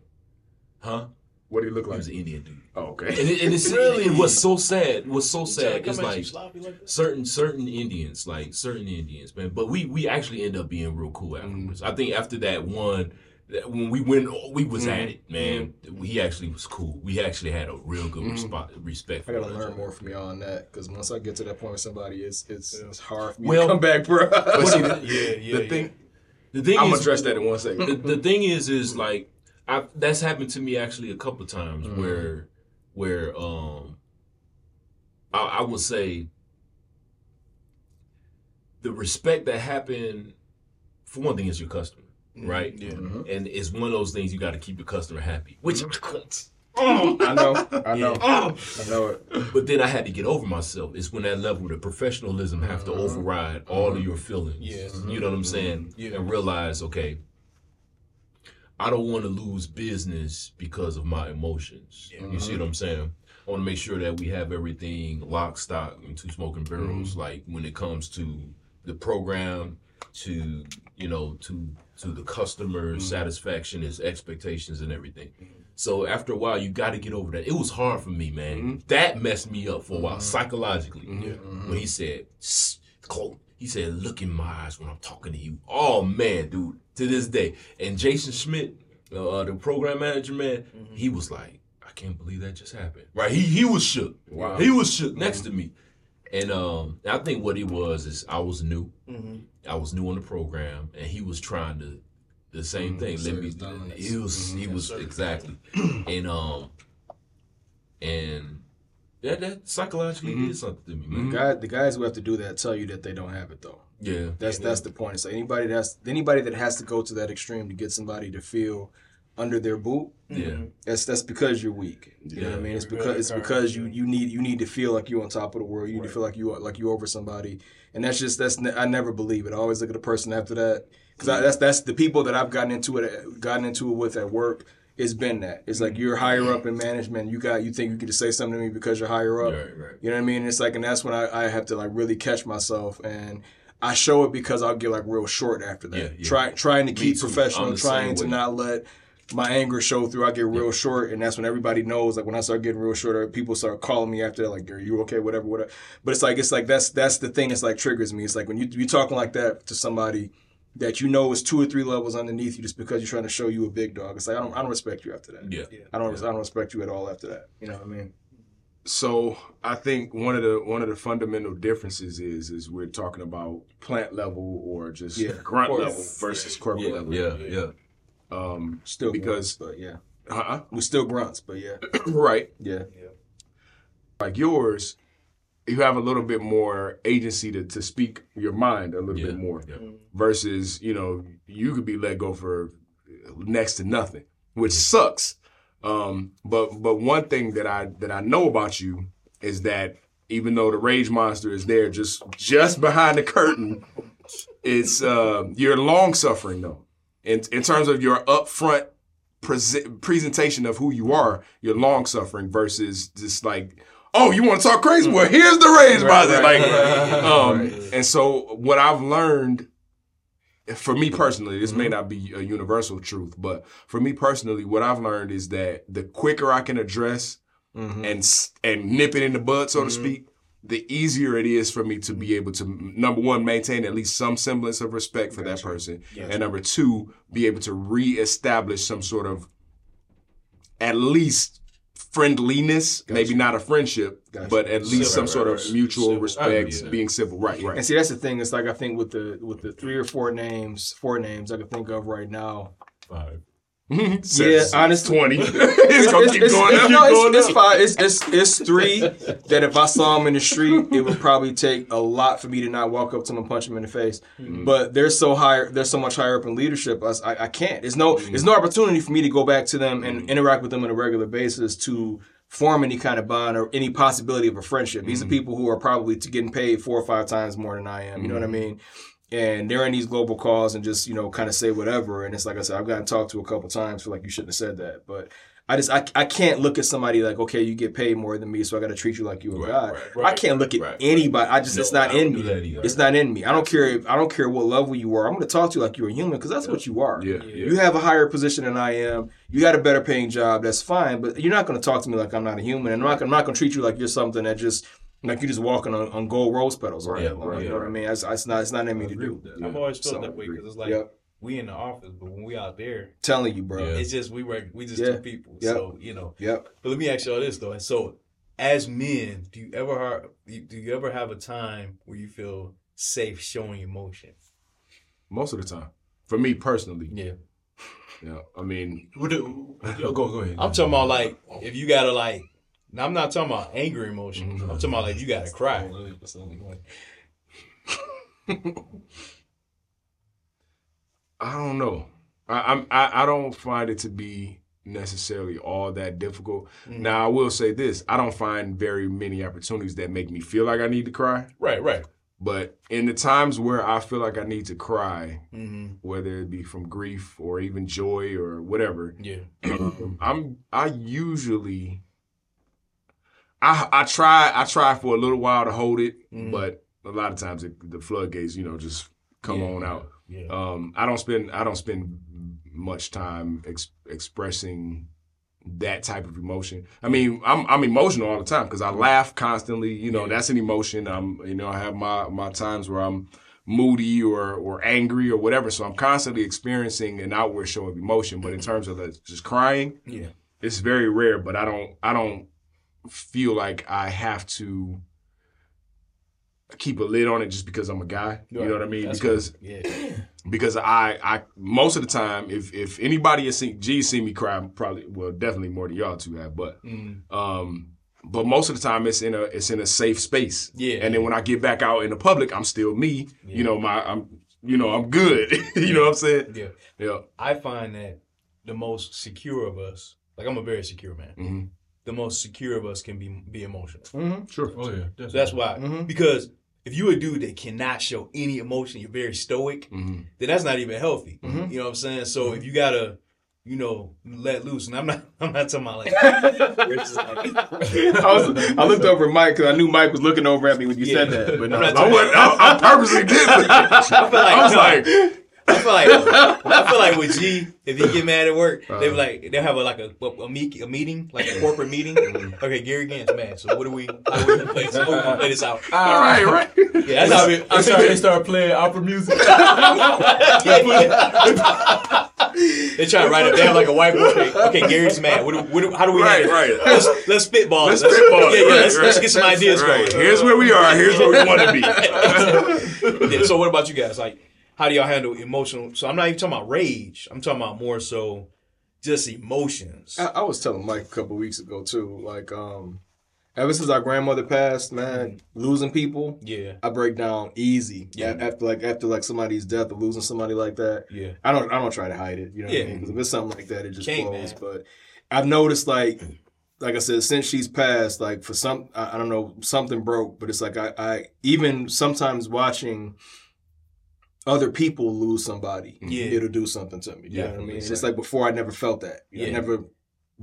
S3: Huh?
S2: What do you look like?
S3: He
S2: like?
S3: was an Indian dude.
S2: Oh, okay.
S3: And it, and it's, it was so sad. It was so sad.
S1: come
S3: It's
S1: at you
S3: like
S1: like
S3: certain certain Indians, like certain Indians, man. But we we actually end up being real cool afterwards. I think after that one, that when we went, we was at mm-hmm. it, man. He actually was cool. We actually had a real good mm-hmm. respo- respect.
S4: I gotta
S3: one
S4: learn
S3: another.
S4: more from y'all on that because once I get to that point with somebody, it's it's, it's hard for me
S3: Well-
S4: to come back, bro.
S2: But see, the,
S1: Yeah, yeah.
S2: the
S1: yeah.
S2: thing,
S3: The thing
S2: I'm gonna address that in one second.
S3: the, the thing is, is like I that's happened to me actually a couple of times mm-hmm. where where um I, I would say the respect that happened for one thing is your customer, Mm-hmm. right?
S1: Yeah. Mm-hmm.
S3: And it's one of those things you got to keep your customer happy, which. Mm-hmm.
S4: Oh, I know, I know,
S3: Oh.
S4: I know it.
S3: But then I had to get over myself. It's when that level of professionalism have to override all of your feelings.
S1: Yeah.
S3: You know what I'm saying?
S1: Yeah.
S3: And realize, okay, I don't want to lose business because of my emotions. You see what I'm saying? I want to make sure that we have everything lock, stock, and two smoking barrels. Like when it comes to the program, to you know, to to the customer mm-hmm. satisfaction, his expectations, and everything. Mm-hmm. So after a while, you got to get over that. It was hard for me, man. Mm-hmm. That messed me up for a while psychologically. When he said, "Shh, Cole, he said, look in my eyes when I'm talking to you. Oh man, dude, to this day. And Jason Schmidt, uh, uh the program manager, man, he was like, I can't believe that just happened. Right? He he was shook.
S2: Wow.
S3: He was shook next to me. And um, I think what it was is I was new.
S1: Mm-hmm.
S3: I was new on the program, and he was trying to the same thing. Let
S4: assert
S3: me.
S4: his dominance.
S3: He was. He was
S1: Assert.
S3: exactly. and um, and that that psychologically did something to me, man.
S4: Guy, the guys who have to do that tell you that they don't have it though.
S3: Yeah.
S4: That's that's the point. It's like anybody that's anybody that has to go to that extreme to get somebody to feel under their boot.
S3: Yeah. Mm-hmm.
S4: That's that's because you're weak. You know what I mean? It's because it's because you you need you need to feel like you're on top of the world. You need to feel like you are like you over somebody, and that's just that's I never believe it. I always look at the person after that because mm-hmm. that's that's the people that I've gotten into it gotten into it with at work. It's been that. It's like mm-hmm. you're higher up in management. You got you think you can just say something to me because you're higher up.
S3: Right, right.
S4: You know what I mean? It's like, and that's when I, I have to like really catch myself, and I show it because I'll get like real short after that.
S3: Yeah, yeah.
S4: Try trying to keep
S3: too.
S4: professional,
S3: I'm the same
S4: trying to
S3: way.
S4: not let my anger show through. I get real short, and that's when everybody knows. Like when I start getting real short, uh, people start calling me after that, like, "Are you okay?" Whatever, whatever. But it's like it's like that's that's the thing. It's like triggers me. It's like when you you talking like that to somebody that you know is two or three levels underneath you just because you're trying to show you a big dog. It's like I don't I don't respect you after that.
S3: Yeah.
S4: I don't I don't respect you at all after that. You know what I mean?
S2: So I think one of the one of the fundamental differences is is we're talking about plant level or just
S4: Yeah.
S2: grunt level versus corporate
S3: Yeah,
S2: level.
S3: yeah, yeah.
S2: Um,
S4: Still
S2: Because-
S4: grunts, but yeah,
S2: uh-uh.
S4: we still grunts, but yeah,
S2: right.
S4: yeah.
S2: Like yours, you have a little bit more agency to, to speak your mind a little
S3: Yeah,
S2: bit more
S3: yeah.
S2: versus you know you could be let go for next to nothing, which sucks. Um, but but one thing that I that I know about you is that even though the rage monster is there just just behind the curtain, it's uh, you're long suffering though. In in terms of your upfront prese- presentation of who you are, you're long suffering versus just like. Oh, you want to talk crazy? Well, here's the rage monster.
S4: right,
S2: like,
S4: right,
S2: um, and so what I've learned for me personally, this may not be a universal truth, but for me personally, what I've learned is that the quicker I can address
S4: Mhm.
S2: and and nip it in the bud, so to
S4: Mhm.
S2: speak, the easier it is for me to be able to number one maintain at least some semblance of respect for that person,
S1: Gotcha.
S2: and number two be able to reestablish some sort of at least friendliness, maybe not a friendship,
S4: Gotcha.
S2: but at least some
S3: Civil,
S2: sort
S3: right,
S2: of
S3: right.
S2: mutual
S3: Civil.
S2: respect,
S3: Yeah.
S2: being civil, right, right.
S4: And see, that's the thing. It's like I think with the with the three or four names, four names I can think of right now.
S3: Five.
S4: Yeah, honestly,
S2: twenty. it's gonna keep
S4: it's,
S2: going
S4: it's,
S2: up.
S4: no,
S2: keep going
S4: it's, it's five. It's, it's it's three that if I saw them in the street, it would probably take a lot for me to not walk up to them and punch them in the face.
S2: Mm-hmm.
S4: But they're so higher. They're so much higher up in leadership. I I can't. There's no.
S2: Mm-hmm.
S4: There's no opportunity for me to go back to them and interact with them on a regular basis to form any kind of bond or any possibility of a friendship. These are
S2: Mm-hmm.
S4: people who are probably getting paid four or five times more than I am. You know
S2: Mm-hmm.
S4: what I mean? And they're in these global calls and just you know kind of say whatever and it's like i said i've gotten talked to a couple times for like you shouldn't have said that but i just i, I can't look at somebody like okay you get paid more than me so i got to treat you like you a
S3: Right,
S4: guy
S3: right,
S4: i can't look at
S3: right.
S4: anybody i just
S3: No,
S4: it's not in me it's not in me i don't care if, i don't care what level you are i'm going to talk to you like you're a human because that's what you are
S2: Yeah,
S4: you have a higher position than I am. You got a better paying job. That's fine. But you're not going to talk to me like I'm not a human. And I'm not, I'm not going to treat you like you're something that just like you're just walking on, on gold rose petals all
S2: Right,
S4: day long.
S2: right,
S4: you know what I mean? That's, that's not it's not in me to do.
S1: I've always felt
S4: So,
S1: that way because it's like
S4: Yep.
S1: we in the office, but when we out there,
S4: Telling you, bro.
S3: Yeah.
S1: it's just we work. We just
S4: Yeah.
S1: two people.
S4: Yep.
S1: So you know.
S4: Yep.
S1: But let me ask y'all this though. So, as men, do you ever har- do you ever have a time where you feel safe showing emotion?
S2: Most of the time, for me personally,
S1: Yeah.
S2: yeah. I mean,
S3: What do, yo, go, go ahead.
S1: I'm talking about like if you gotta like. Now, I'm not talking about angry emotion. I'm talking about like you gotta cry.
S2: I don't know. I, I'm I, I don't find it to be necessarily all that difficult.
S1: Mm-hmm.
S2: Now I will say this: I don't find very many opportunities that make me feel like I need to cry.
S1: Right. Right.
S2: But in the times where I feel like I need to cry,
S1: Mm-hmm.
S2: whether it be from grief or even joy or whatever,
S1: Yeah.
S2: um, I'm I usually I I try I try for a little while to hold it,
S1: Mhm.
S2: but a lot of times it, the floodgates, you know, just come
S1: Yeah.
S2: on out.
S1: Yeah.
S2: Um, I don't spend I don't spend much time ex- expressing that type of emotion. I mean, I'm I'm emotional all the time because I laugh constantly. You know,
S1: Yeah.
S2: that's an emotion. I'm you know I have my my times where I'm moody or or angry or whatever. So I'm constantly experiencing an outward show of emotion. But in terms of the, just crying,
S1: Yeah.
S2: it's very rare. But I don't I don't feel like I have to keep a lid on it just because I'm a guy. You know what I mean?
S1: That's
S2: because
S1: yeah.
S2: because I, I most of the time, if if anybody has seen G seen me cry, probably well, definitely more than y'all two have, but
S1: Mm.
S2: um, but most of the time it's in a it's in a safe space.
S1: Yeah.
S2: And then when I get back out in the public, I'm still me.
S1: Yeah.
S2: You know, my I'm you know I'm good. you know what I'm saying?
S1: Yeah.
S2: Yeah.
S1: I find that the most secure of us, like I'm a very secure man.
S2: hmm
S1: The most secure of us can be be emotional.
S4: Mm-hmm.
S2: Sure.
S3: Oh yeah,
S1: So that's why.
S4: Mhm.
S1: Because if you're a dude that cannot show any emotion, you're very stoic,
S2: hmm
S1: then that's not even healthy.
S4: Mhm.
S1: You know what I'm saying? So if you gotta, you know, let loose, and I'm not, I'm not talking about like, like-
S4: I, was, I looked over at Mike because I knew Mike was looking over at me when you
S1: Yeah.
S4: said that. But no,
S1: I'm not
S2: I,
S1: talking
S2: I, I purposely did that.
S1: I feel like
S2: I was
S1: no,
S2: like,
S1: I feel like I feel like with G, if he get mad at work, they be uh-huh. like they'll have a, like a a, meet, a meeting, like a corporate meeting. Mm-hmm. Okay, Gary Gant's mad. So what do we? How do we play this, we play this out?
S2: all right, right.
S1: Yeah, that's how it,
S3: I started, they started playing opera music.
S1: yeah, they try to write it. They have like a whiteboard. Okay, okay Gary's mad. What do, what do, how do we?
S2: Right, right.
S1: Let's let's spitball.
S2: Let's
S1: Let's,
S2: spitball.
S1: Yeah, yeah.
S2: Right,
S1: let's, let's get some ideas
S2: Right.
S1: going.
S2: Here's where we are. Here's where we want to be.
S1: Yeah, so what about you guys? Like, how do y'all handle emotional? So I'm not even talking about rage. I'm talking about more so just emotions.
S4: I, I was telling Mike a couple weeks ago too. Like, um, Ever since our grandmother passed, man, losing people,
S1: Yeah,
S4: I break down easy.
S1: Yeah.
S4: After like after like somebody's death or losing somebody like that,
S1: yeah,
S4: I don't I don't try to hide it. You know what
S1: Yeah.
S4: I mean? 'Cause if it's something like that, it just
S1: Can't,
S4: flows.
S1: man.
S4: But I've noticed like like I said, since she's passed, like for some I, I don't know, something broke, but it's like I, I even sometimes watching other people lose somebody, mm-hmm.
S1: Yeah.
S4: it'll do something to me. You know what I mean? And it's like before I never felt that. You know, I
S1: Yeah.
S4: never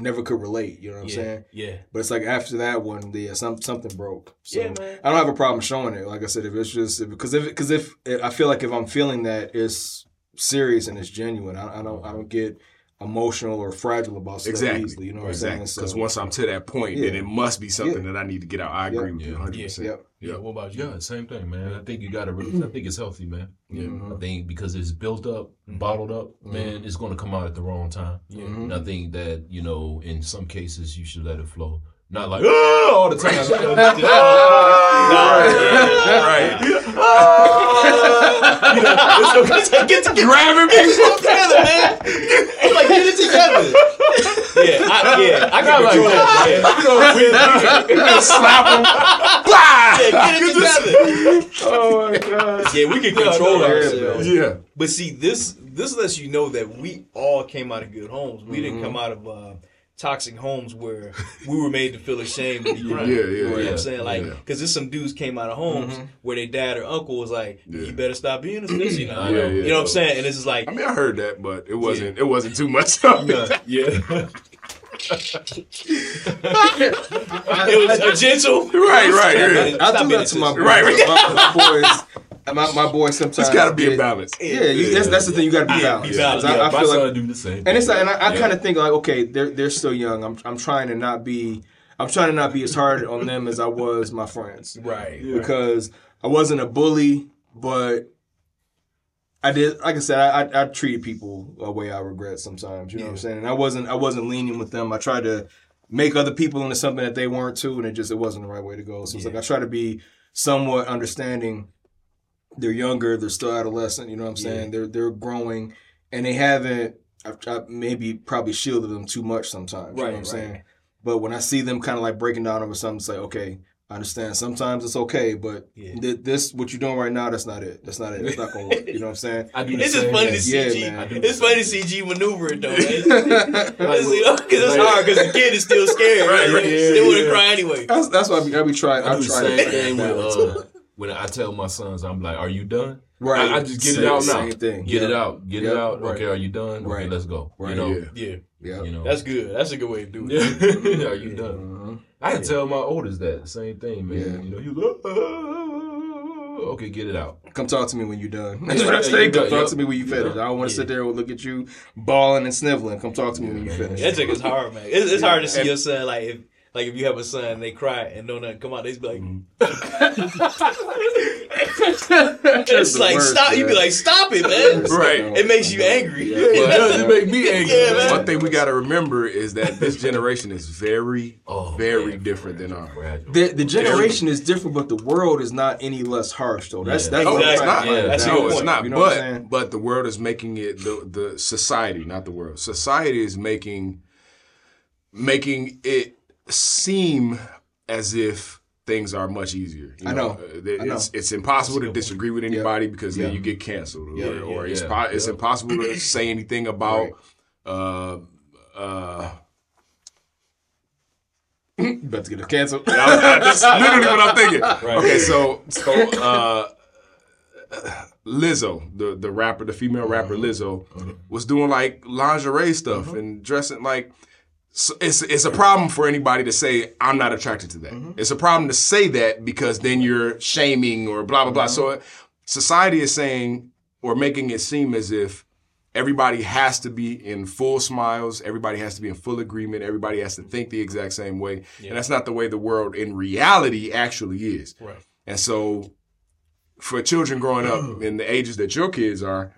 S4: never could relate. You know what I'm
S1: yeah,
S4: saying?
S1: yeah,
S4: But it's like after that one, yeah, some something broke. So
S1: yeah, man.
S4: I don't have a problem showing it. Like I said, if it's just because if because if, I feel like if I'm feeling that it's serious and it's genuine, I, I don't I don't get emotional or fragile about stuff
S2: Exactly.
S4: easily. You know what
S2: exactly.
S4: I'm saying?
S2: Because
S4: So,
S2: once I'm to that point, then it must be something that I need to get out. I
S4: Yeah.
S2: agree with you
S3: Yeah.
S2: 100.
S1: Yeah.
S2: percent
S4: yep.
S1: Yeah, what about you?
S3: Yeah, same thing, man. I think you got to really. I think it's healthy, man.
S2: Yeah.
S4: Mhm.
S3: I think because it's built up,
S1: Mhm.
S3: bottled up, man, it's going to come out at the wrong time.
S1: Yeah,
S4: Mhm.
S3: And I think that you know, in some cases, you should let it flow. Not like "Ah!" all the time.
S2: Right.
S3: You know, it's okay to get together.
S2: Grabbing people.
S3: together, man. It's like get it together.
S1: yeah, I, yeah. I got
S3: like
S1: control
S3: that,
S1: that.
S3: You know, we,
S2: Slap them.
S1: Yeah, get it together.
S4: Oh my god.
S1: Yeah, we can control
S3: no, yeah,
S1: ourselves.
S2: Yeah.
S1: But see, this this lets you know that we all came out of good homes. We
S2: Mm-hmm.
S1: didn't come out of uh, toxic homes where we were made to feel ashamed to be
S2: Yeah,
S1: crying.
S2: yeah,
S1: You know what. I'm saying? Like,
S2: Yeah.
S1: because there's some dudes came out of mm-hmm. homes where their dad or uncle was like,
S2: Yeah.
S1: "You better stop being a sissy now."
S3: Know.
S2: Yeah,
S1: You know what I'm saying? And it's just like,
S2: I mean, I heard that, but it wasn't. It wasn't too much.
S3: yeah.
S1: it was a gentle.
S2: Right, right, yeah.
S4: I
S1: Stop
S4: do
S1: being
S4: that to my
S1: sissy.
S4: boys.
S2: Right, right.
S4: My, my boys. My, my boys sometimes.
S2: It's got to be a balance.
S4: Yeah, you, that's that's the thing. You got to be
S1: Yeah,
S4: balanced.
S1: be balanced.
S4: 'Cause I,
S1: Yeah,
S4: I
S3: My
S4: feel
S3: son
S4: like,
S3: do the same.
S4: and it's like, and I, I
S3: Yeah.
S4: kind of think like, okay, they're they're still young. I'm I'm trying to not be. I'm trying to not be as hard on them as I was my friends.
S1: Right.
S4: because I wasn't a bully, but I did. Like I said, I, I, I treated people a way I regret sometimes. You know what I'm saying? And I wasn't I wasn't lenient with them. I tried to make other people into something that they weren't too, and it just it wasn't the right way to go. So it's like I try to be somewhat understanding. They're younger. They're still adolescent. You know what I'm saying? They're they're growing, and they haven't. I've, I've maybe probably shielded them too much sometimes. Right, you know what I'm
S1: right.
S4: saying? But when I see them kind of like breaking down over something, it's like, okay, I understand. Sometimes it's okay, but
S1: Yeah.
S4: th- this, what you're doing right now, that's not it. That's not it. That's not gonna work. You know what I'm saying?
S3: I do
S1: It's just funny to
S3: thing.
S1: see
S4: Yeah,
S1: G.
S4: man.
S1: It's funny to see G maneuver it though. man. Because you know, 'cause it's hard because the kid is still scared. Right,
S2: Right,
S1: He
S2: yeah,
S1: still want to
S2: yeah.
S1: cry anyway.
S4: that's why I be, I be trying.
S3: I
S4: I'm
S3: do the
S4: trying to
S3: same thing with uh, when I tell my sons, I'm like, "Are you done?"
S4: right.
S3: I, I just get
S4: Same-
S3: it out now.
S4: Same thing.
S3: Get it out. Get
S4: Yep.
S3: it out.
S4: Right.
S3: Okay, are you done? Okay,
S4: Right.
S3: let's go.
S4: Right.
S3: You know.
S2: Yeah.
S1: Yeah,
S4: Yeah.
S3: You know.
S1: that's good. That's a good way to do it.
S3: are you done?
S4: Mhm.
S3: I had to tell my oldest that same thing, man.
S4: Yeah.
S3: You know, he was like, "Ah." okay, get it out.
S4: Come talk to me when you're done. That's what I say. Come
S3: got-
S4: talk
S3: yep.
S4: to me when you finish. I don't want to sit there and look at you bawling and sniveling. Come talk to me when you finish.
S1: That chick is hard, man. It's, it's hard to see your son like if like if you have a son and they cry and don't nothing come out, they just be like, mm-hmm. it's
S4: the
S1: like
S4: worst,
S1: stop. You be like, stop it, man.
S2: Right.
S1: It makes you angry.
S3: It does. It make me angry.
S1: Yeah, man.
S2: One thing we got to remember is that this generation is very,
S3: Oh,
S2: very
S3: man.
S2: different than ours.
S3: Fragile.
S4: The, the generation is different, but the world is not any less harsh, though. That's
S3: Yeah.
S4: that's
S2: No,
S4: what
S2: it's not.
S4: find
S3: Yeah,
S1: that's
S2: no,
S1: good
S2: it's not.
S4: You know what I'm
S2: but
S4: saying?
S2: but the world is making it the the society, not the world. Society is making making it seem as if things are much easier. You
S4: I know.
S2: Uh, there-
S4: I know.
S2: It's it's impossible to disagree with anybody because then
S4: Yeah.
S2: you get canceled, or,
S4: Yeah.
S2: or it's
S3: Yeah.
S2: po- it's impossible to say anything about.
S4: Right.
S2: Uh, uh,
S4: You about to get it canceled.
S2: that's literally what I'm thinking. Okay, so so uh, Lizzo, the the rapper, the female rapper Lizzo, was doing like lingerie stuff and dressing like. So it's it's a problem for anybody to say I'm not attracted to that. Mm-hmm. It's a problem to say that because then you're shaming or blah blah blah. Mm-hmm. So uh, society is saying or making it seem as if everybody has to be in full smiles, everybody has to be in full agreement, everybody has to mm-hmm. think the exact same way. And that's not the way the world in reality actually is.
S1: Right.
S2: And so for children growing up in the ages that your kids are,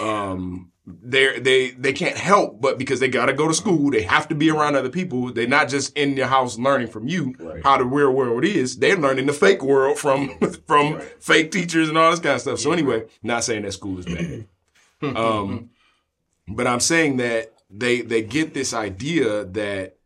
S2: um, they they they can't help but because they gotta go to school, they have to be around other people. They're not just in your house learning from you how the real world is. They're learning the fake world from from fake teachers and all this kind of stuff. So anyway, not saying that school is bad. um, but I'm saying that they they get this idea that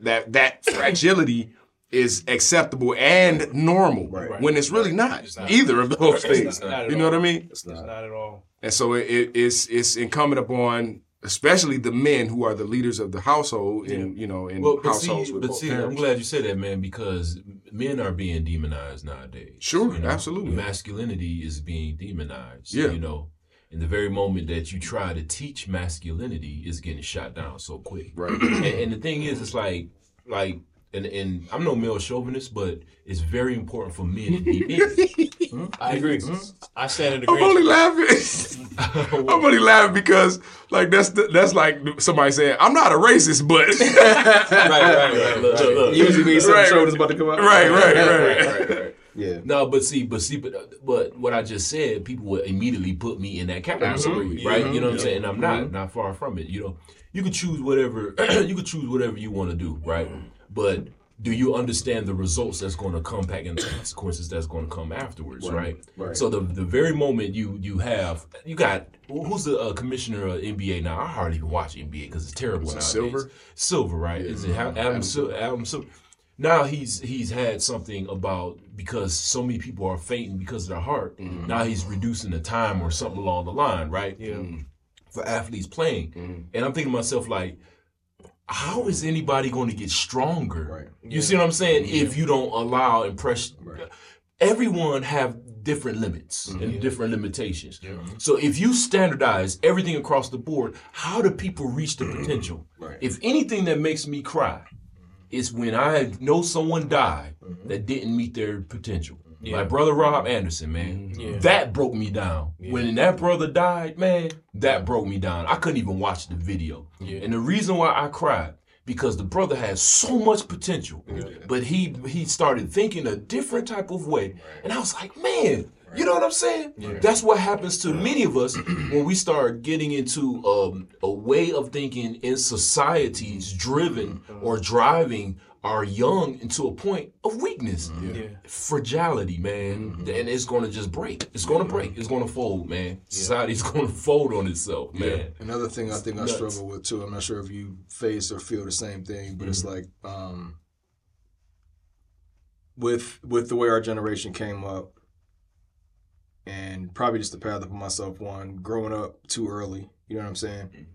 S2: that that fragility is acceptable and normal
S4: Right.
S2: when it's really not,
S1: It's not.
S2: either of those
S1: It's
S2: things.
S1: not at
S2: You know what I mean?
S4: It's
S1: It's
S4: not.
S1: not at all.
S2: And so it, it, it's it's incumbent upon especially the men who are the leaders of the household and you know in
S3: Well, but
S2: households
S3: see,
S2: with
S3: but
S2: both
S3: see, I'm glad you said that, man, because men are being demonized nowadays.
S2: Sure,
S3: you know?
S2: absolutely.
S3: Masculinity is being demonized.
S2: Yeah.
S3: You know, in the very moment that you try to teach masculinity, is getting shot down so quick.
S2: Right.
S3: And, and the thing is, it's like, like, and, and I'm no male chauvinist, but it's very important for men to be men. Hmm?
S1: I agree. Hmm? I stand in
S2: I'm only laughing. I'm only laughing because like that's the, that's like somebody saying I'm not a racist, but
S3: right, right, right. Look, look, look.
S4: Usually means something
S2: Right.
S4: shoulders about to come out.
S2: right, right, right,
S3: right, right.
S4: Yeah.
S3: No, but see, but see, but but what I just said, people would immediately put me in that category,
S2: Absolutely.
S3: right? You know what I'm
S2: mm-hmm.
S3: saying? And I'm not, mm-hmm. not far from it. You know, you can choose whatever you can choose whatever you want to do, right? But do you understand the results that's going to come back and the consequences that's going to come afterwards, right?
S4: Right.
S3: So the the very moment you you have you got who's the uh, commissioner of NBA now? I hardly even watch NBA because it's terrible
S2: it
S3: nowadays.
S2: Silver?
S3: Silver, right? Is it Adam, Adam Silver? Adam Silver. Now he's he's had something about because so many people are fainting because of their heart. Now he's reducing the time or something along the line, right?
S1: Yeah.
S3: For athletes playing, and I'm thinking to myself like, how is anybody going to get stronger?
S4: Right.
S3: You see what I'm saying? If you don't allow press,
S4: Right.
S3: everyone have different limits and mm-hmm. different limitations. Mm-hmm. So if you standardize everything across the board, how do people reach the mm-hmm. potential?
S4: Right.
S3: If anything that makes me cry is when I know someone died that didn't meet their potential. My brother Rob Anderson, man,
S1: Yeah.
S3: that broke me down. When that brother died, man, that broke me down. I couldn't even watch the video.
S1: Yeah.
S3: And the reason why I cried because the brother had so much potential, but he he started thinking a different type of way, and I was like, man. You know what I'm saying? That's what happens to many of us when we start getting into um, a way of thinking in societies driven or driving our young into a point of weakness,
S1: Yeah.
S3: fragility, man, and it's going to just break. It's going to break. It's going to fold, man. Society's going to fold on itself, man.
S4: Another thing I think I struggle with too. I'm not sure if you face or feel the same thing, but it's
S3: Mm-hmm.
S4: like um, with with the way our generation came up, and probably just the path of myself. One, growing up too early. You know what I'm saying?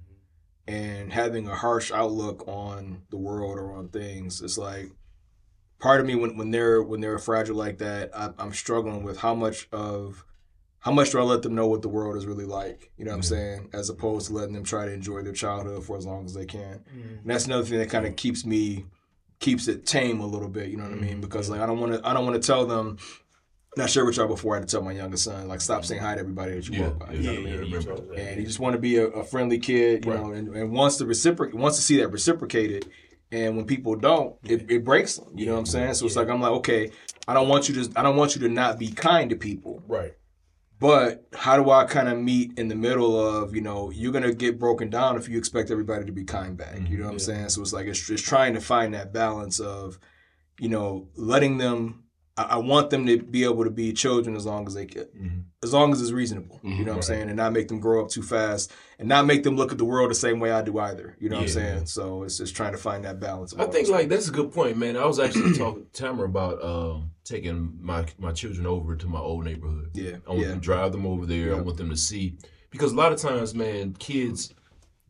S3: Mm-hmm.
S4: And having a harsh outlook on the world or on things. It's like part of me when, when they're when they're fragile like that, I, I'm struggling with how much of how much do I let them know what the world is really like? You know what I'm saying? As opposed to letting them try to enjoy their childhood for as long as they can. And that's another thing that kind of keeps me keeps it tame a little bit. You know what I mean? Because like I don't want to I don't want to tell them. Not sure with y'all before I had to tell my youngest son like stop saying hi to everybody that you
S3: Yeah,
S4: walk by.
S3: yeah,
S4: You know
S3: yeah,
S4: what I mean?
S3: yeah,
S4: and he just want to be a, a friendly kid, you
S3: Right.
S4: know, and, and wants to reciprocate, wants to see that reciprocated. And when people don't, it, it breaks them. You know what I'm saying? So it's like I'm like, okay, I don't want you to, I don't want you to not be kind to people,
S1: Right.
S4: but how do I kind of meet in the middle of, you know, you're gonna get broken down if you expect everybody to be kind back. You mm-hmm, know what I'm saying? So it's like it's just trying to find that balance of, you know, letting them. I, I want them to be able to be children as long as they can, as long as it's reasonable. You know what I'm saying, and not make them grow up too fast, and not make them look at the world the same way I do either. You know what I'm saying? So it's just trying to find that balance.
S3: I think like that's a good point, man. I was actually talking to Tamara about um, taking my my children over to my old neighborhood.
S4: Yeah,
S3: I want
S4: yeah.
S3: to drive them over there. I want them to see because a lot of times, man, kids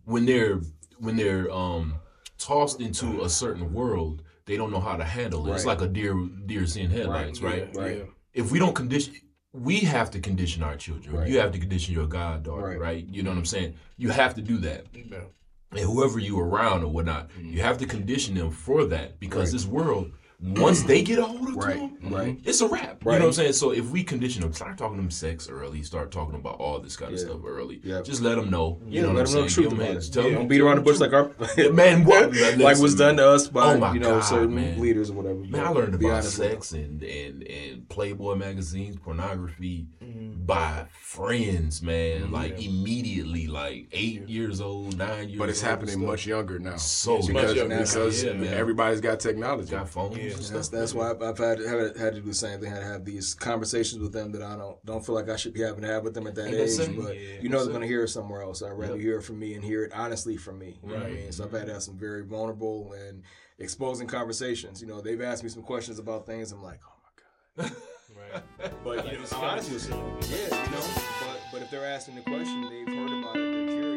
S3: when they're when they're um, tossed into a certain world, they don't know how to handle it. It's like a deer deer seeing headlights, right?
S1: Yeah,
S4: Right.
S1: yeah.
S3: If we don't condition, we have to condition our children.
S4: Right.
S3: You have to condition your goddaughter,
S4: Right.
S3: right? You know what I'm saying? You have to do that
S1: Yeah.
S3: and whoever you around or whatnot, mm-hmm. you have to condition them for that because this world, once they get a hold of
S4: Right,
S3: them,
S4: right. Mm-hmm.
S3: it's a wrap. You know what I'm saying? So if we condition them, start talking them sex early, start talking about all this kind of
S4: Yeah.
S3: stuff early.
S4: Yeah.
S3: Just let them know. You
S4: Yeah,
S3: know
S4: let them know the truth about
S3: heads.
S4: it. Don't beat around the bush like our
S3: Man, what?
S4: like was done to us by
S3: Oh
S4: you know
S3: God,
S4: certain
S3: man.
S4: leaders or whatever.
S3: Man, I
S4: But
S3: learned about sex and, and, and Playboy magazines, pornography mm-hmm. by friends, man. Mm-hmm. Like immediately, like eight years old, nine years old.
S2: But it's happening much younger now.
S3: So
S2: because
S1: much younger now,
S2: because
S3: man.
S2: everybody's got technology.
S3: got phones And
S4: That's that's why I've, I've had had had to do the same thing. I Had to have these conversations with them that I don't don't feel like I should be having to have with them at that
S3: that
S4: age. But
S1: Yeah.
S4: you know they're gonna hear it somewhere else. I'd rather hear it from me and hear it honestly from me. You know what I
S3: Right.
S4: mean? So I've had to have some very vulnerable and exposing conversations. You know, they've asked me some questions about things. I'm like, oh my god.
S1: Right.
S4: But you know, honestly, yeah, you know. But but if they're asking the question, they've heard about it. They're curious.